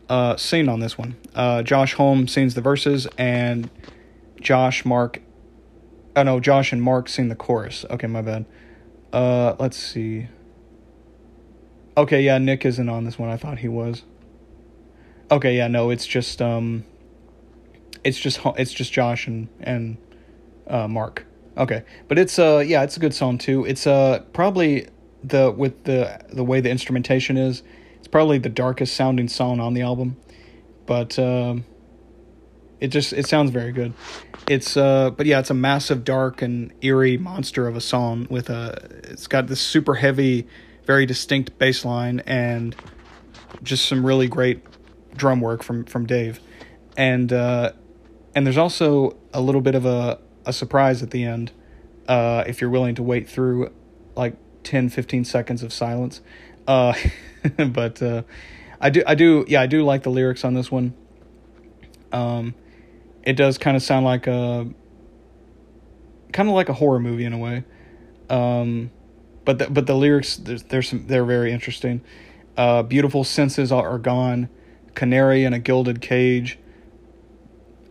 uh, sing on this one. Uh, Josh Homme sings the verses, and Josh, Mark, oh no, Josh and Mark sing the chorus. Okay, my bad. Uh, let's see. Okay, yeah, Nick isn't on this one. I thought he was. Okay, yeah, no, it's just um, it's just it's just Josh and and uh, Mark. Okay, but it's uh yeah, it's a good song too. It's uh probably the with the the way the instrumentation is, it's probably the darkest sounding song on the album, but um, it just it sounds very good. It's uh but yeah, it's a massive dark and eerie monster of a song with a it's got this super heavy, very distinct bass line and just some really great drum work from from Dave. And uh and there's also a little bit of a a surprise at the end uh if you're willing to wait through like 10 15 seconds of silence. Uh but uh I do I do yeah, I do like the lyrics on this one. Um it does kind of sound like a kind of like a horror movie in a way. Um, but the, but the lyrics there's, there's some they're very interesting. Uh, beautiful senses are, are gone, canary in a gilded cage.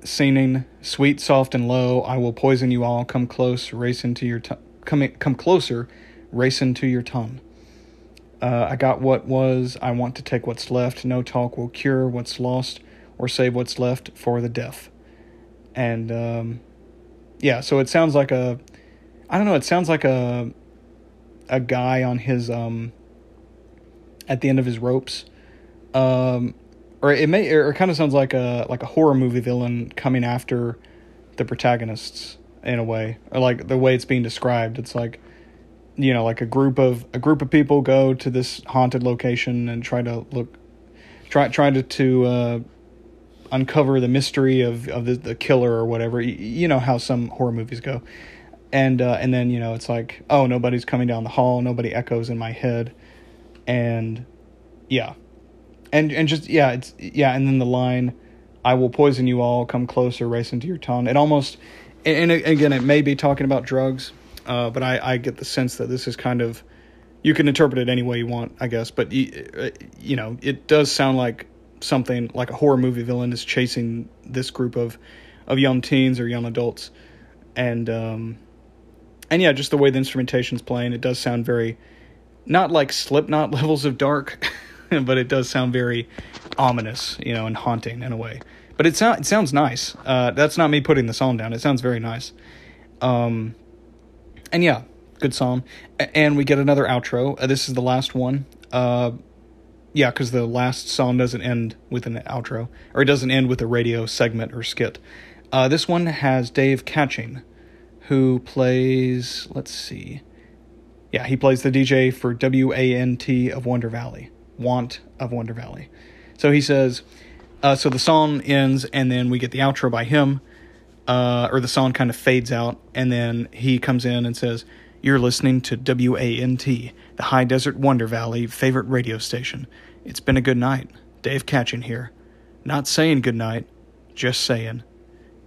Singing sweet, soft, and low. I will poison you all. Come close, race into your tongue. Come come closer, race into your tongue. Uh, I got what was. I want to take what's left. No talk will cure what's lost, or save what's left for the deaf and um, yeah, so it sounds like a, I don't know, it sounds like a, a guy on his um, at the end of his ropes, um, or it may, or it kind of sounds like a like a horror movie villain coming after the protagonists in a way, or like the way it's being described. It's like, you know, like a group of a group of people go to this haunted location and try to look, try try to to uh, uncover the mystery of of the, the killer or whatever. You, you, know how some horror movies go, and uh, and then you know it's like oh nobody's coming down the hall, nobody echoes in my head, and yeah, and and just yeah it's yeah, and then the line, I will poison you all, come closer, race into your tongue. It almost, and, and again it may be talking about drugs, uh, but I I get the sense that this is kind of. You can interpret it any way you want, I guess, but you, uh, you know, it does sound like something like a horror movie villain is chasing this group of of young teens or young adults and um and yeah just the way the instrumentation's playing it does sound very not like slipknot levels of dark but it does sound very ominous you know and haunting in a way. But it, sound, it sounds nice. Uh that's not me putting the song down. It sounds very nice. Um and yeah good song. And we get another outro. Uh, this is the last one. Uh yeah, because the last song doesn't end with an outro, or it doesn't end with a radio segment or skit. Uh, this one has Dave Catching, who plays, let's see, yeah, he plays the DJ for WANT of Wonder Valley, Want of Wonder Valley. So he says, uh, so the song ends, and then we get the outro by him, uh, or the song kind of fades out, and then he comes in and says, You're listening to WANT, the High Desert Wonder Valley favorite radio station. It's been a good night. Dave Catching here. Not saying good night, just saying.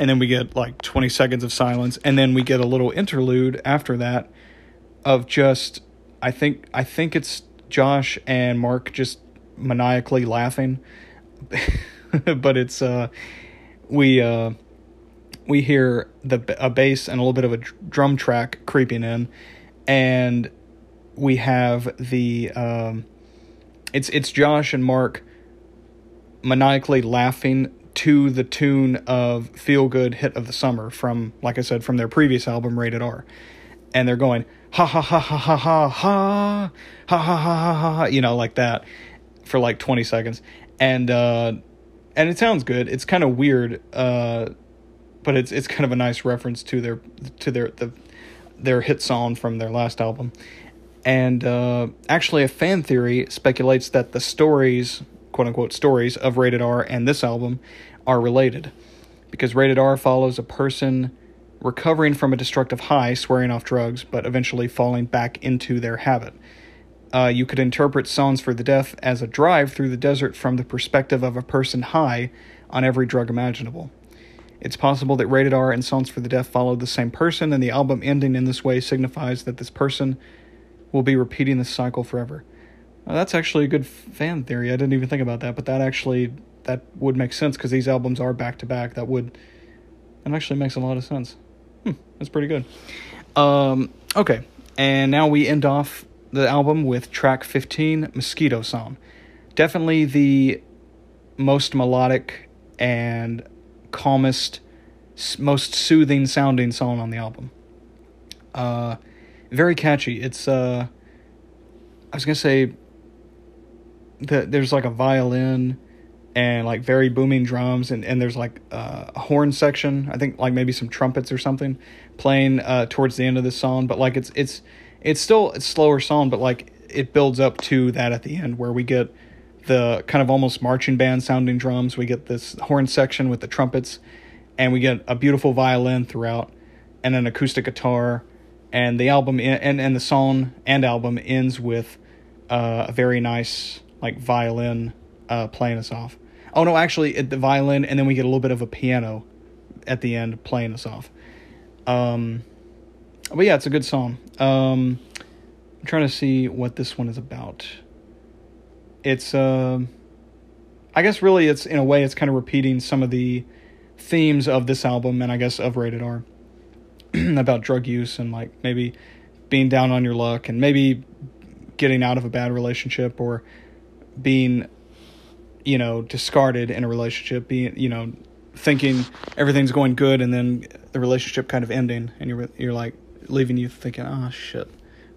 And then we get like 20 seconds of silence, and then we get a little interlude after that of just I think I think it's Josh and Mark just maniacally laughing. but it's uh we uh we hear the a bass and a little bit of a drum track creeping in and we have the um, it's it's Josh and Mark maniacally laughing to the tune of Feel Good Hit of the Summer from, like I said, from their previous album, Rated R. And they're going, ha ha ha ha ha ha ha, ha ha ha ha ha, you know, like that for like 20 seconds. And, uh, and it sounds good. It's kind of weird, uh, but it's it's kind of a nice reference to their to their the their hit song from their last album. And uh, actually, a fan theory speculates that the stories quote unquote, stories of Rated R and this album are related. Because Rated R follows a person recovering from a destructive high, swearing off drugs, but eventually falling back into their habit. Uh, you could interpret Songs for the Deaf as a drive through the desert from the perspective of a person high on every drug imaginable. It's possible that Rated R and Songs for the Deaf followed the same person, and the album ending in this way signifies that this person will be repeating this cycle forever. Now, that's actually a good fan theory. I didn't even think about that, but that actually that would make sense because these albums are back to back. That would that actually makes a lot of sense. Hmm, that's pretty good. Um, okay, and now we end off the album with track 15, Mosquito Song. Definitely the most melodic and calmest, most soothing sounding song on the album. Uh, very catchy. It's uh, I was gonna say that there's like a violin and like very booming drums and, and there's like a horn section i think like maybe some trumpets or something playing uh, towards the end of the song but like it's it's it's still a slower song but like it builds up to that at the end where we get the kind of almost marching band sounding drums. We get this horn section with the trumpets and we get a beautiful violin throughout and an acoustic guitar and the album and and the song and album ends with uh, a very nice like violin uh, playing us off. Oh no, actually, the violin, and then we get a little bit of a piano at the end playing us off. Um, but yeah, it's a good song. Um, I'm trying to see what this one is about. It's uh, I guess really it's in a way it's kind of repeating some of the themes of this album and I guess of Rated R. about drug use and like maybe being down on your luck and maybe getting out of a bad relationship or being you know discarded in a relationship being you know thinking everything's going good and then the relationship kind of ending and you're you're like leaving you thinking oh shit.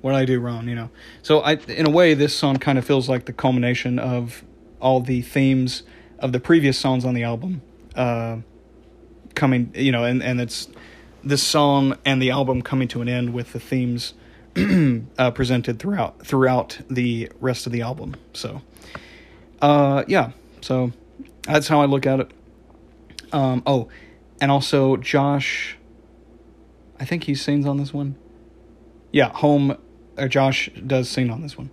What did I do wrong? You know? So I in a way this song kind of feels like the culmination of all the themes of the previous songs on the album uh coming you know and and it's this song and the album coming to an end with the themes uh, presented throughout throughout the rest of the album. So, uh, yeah, so that's how I look at it. Um, oh, and also Josh, I think he sings on this one. Yeah, Homme. Uh, Josh does sing on this one.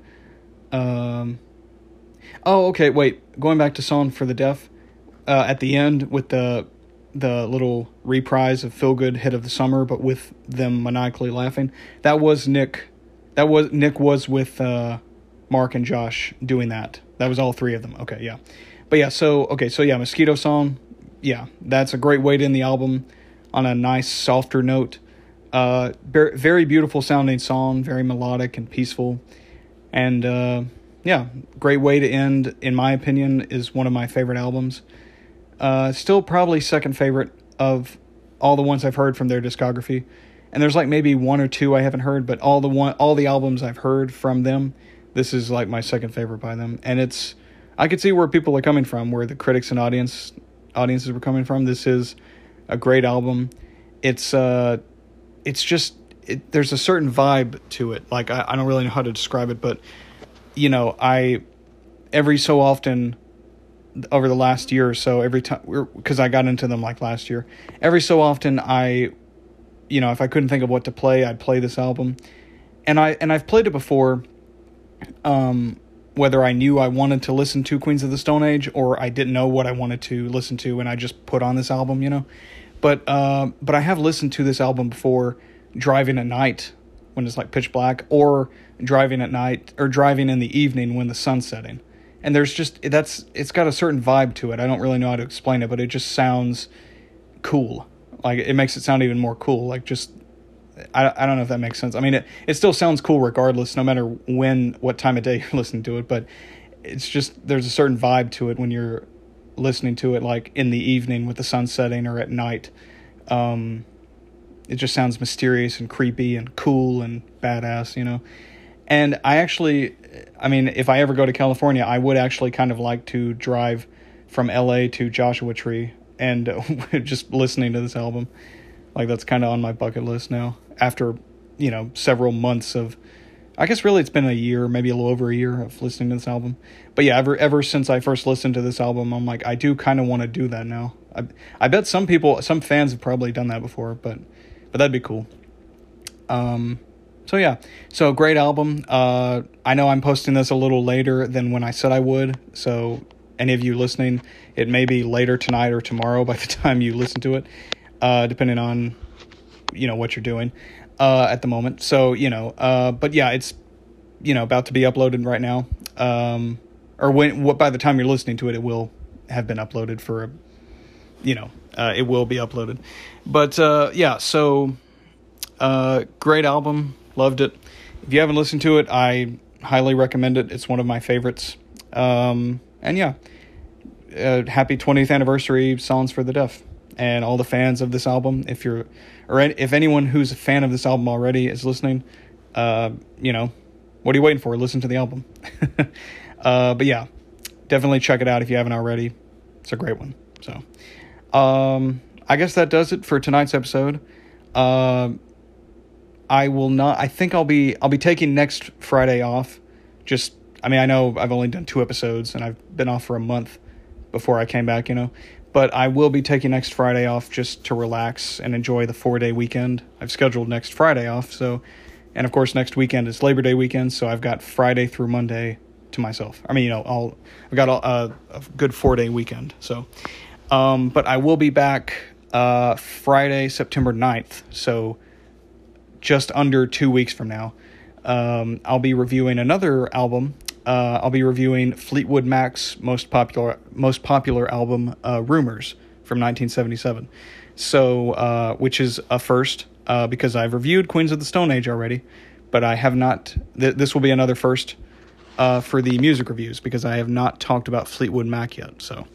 Um, oh, okay. Wait, going back to song for the deaf. Uh, at the end with the the little reprise of Feel Good Hit of the Summer, but with them maniacally laughing. That was Nick. That was Nick was with uh, Mark and Josh doing that. That was all three of them. Okay, yeah. But yeah, so okay, so yeah, Mosquito Song. Yeah, that's a great way to end the album on a nice, softer note. Uh, very beautiful sounding song, very melodic and peaceful, and uh, yeah, great way to end. In my opinion, is one of my favorite albums. Uh, still probably second favorite of all the ones I've heard from their discography. And there's like maybe one or two I haven't heard, but all the one all the albums I've heard from them, this is like my second favorite by them. And it's I could see where people are coming from, where the critics and audience audiences were coming from. This is a great album. It's uh it's just it, there's a certain vibe to it. Like I, I don't really know how to describe it, but you know, I every so often over the last year or so every time because I got into them like last year every so often I you know if I couldn't think of what to play I'd play this album and I and I've played it before um whether I knew I wanted to listen to Queens of the Stone Age or I didn't know what I wanted to listen to and I just put on this album you know but uh, but I have listened to this album before driving at night when it's like pitch black or driving at night or driving in the evening when the sun's setting and there's just that's it's got a certain vibe to it. I don't really know how to explain it, but it just sounds cool. Like it makes it sound even more cool. Like just I I don't know if that makes sense. I mean it it still sounds cool regardless, no matter when what time of day you're listening to it. But it's just there's a certain vibe to it when you're listening to it, like in the evening with the sun setting or at night. Um, it just sounds mysterious and creepy and cool and badass, you know. And I actually, I mean, if I ever go to California, I would actually kind of like to drive from LA to Joshua Tree and just listening to this album. Like that's kind of on my bucket list now. After you know several months of I guess really it's been a year, maybe a little over a year of listening to this album. But yeah, ever ever since I first listened to this album, I'm like, I do kind of want to do that now. I I bet some people, some fans have probably done that before, but but that'd be cool. Um, so yeah, so great album. Uh, I know I'm posting this a little later than when I said I would. So any of you listening, it may be later tonight or tomorrow by the time you listen to it, uh, depending on you know what you're doing uh, at the moment. So you know, uh, but yeah, it's you know about to be uploaded right now. Um, or when what by the time you're listening to it, it will have been uploaded for a, you know, uh, it will be uploaded. But uh, yeah, so uh, great album, loved it. If you haven't listened to it, I highly recommend it. It's one of my favorites. Um, and yeah, uh, happy 20th anniversary, Songs for the Deaf, and all the fans of this album. If you're or if anyone who's a fan of this album already is listening, uh, you know, what are you waiting for? Listen to the album. uh, but yeah, definitely check it out if you haven't already. It's a great one. So, um, I guess that does it for tonight's episode. Uh, I will not. I think I'll be. I'll be taking next Friday off. Just. I mean, I know I've only done two episodes and I've been off for a month before I came back. You know, but I will be taking next Friday off just to relax and enjoy the four day weekend. I've scheduled next Friday off, so and of course next weekend is Labor Day weekend, so I've got Friday through Monday to myself. I mean, you know, I'll I've got a, a good four day weekend. So, um, but I will be back uh, Friday, September 9th, so just under two weeks from now. Um, I'll be reviewing another album uh, I'll be reviewing Fleetwood Mac's most popular most popular album, uh, "Rumors" from 1977. So, uh, which is a first uh, because I've reviewed Queens of the Stone Age already, but I have not. Th- this will be another first uh, for the music reviews because I have not talked about Fleetwood Mac yet. So,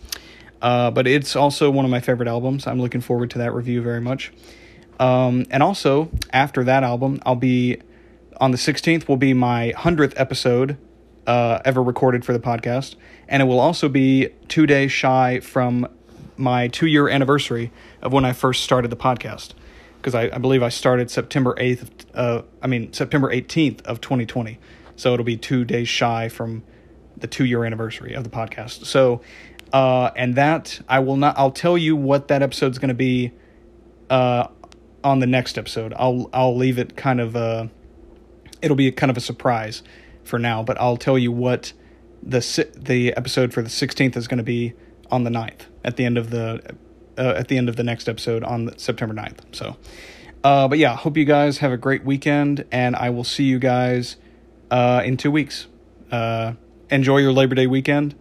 uh, but it's also one of my favorite albums. I'm looking forward to that review very much. Um, and also after that album, I'll be on the 16th will be my 100th episode uh, ever recorded for the podcast, and it will also be two days shy from my two year anniversary of when I first started the podcast. Because I, I, believe I started September 8th, uh, I mean, September 18th of 2020. So it'll be two days shy from the two year anniversary of the podcast. So, uh, and that, I will not, I'll tell you what that episode's going to be uh, on the next episode. I'll, I'll leave it kind of, uh, it'll be kind of a surprise for now, but I'll tell you what the the episode for the 16th is going to be on the 9th at the end of the uh, at the end of the next episode on September 9th. So, uh, but yeah, hope you guys have a great weekend, and I will see you guys uh, in two weeks. Uh, enjoy your Labor Day weekend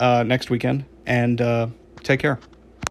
uh, next weekend, and uh, take care.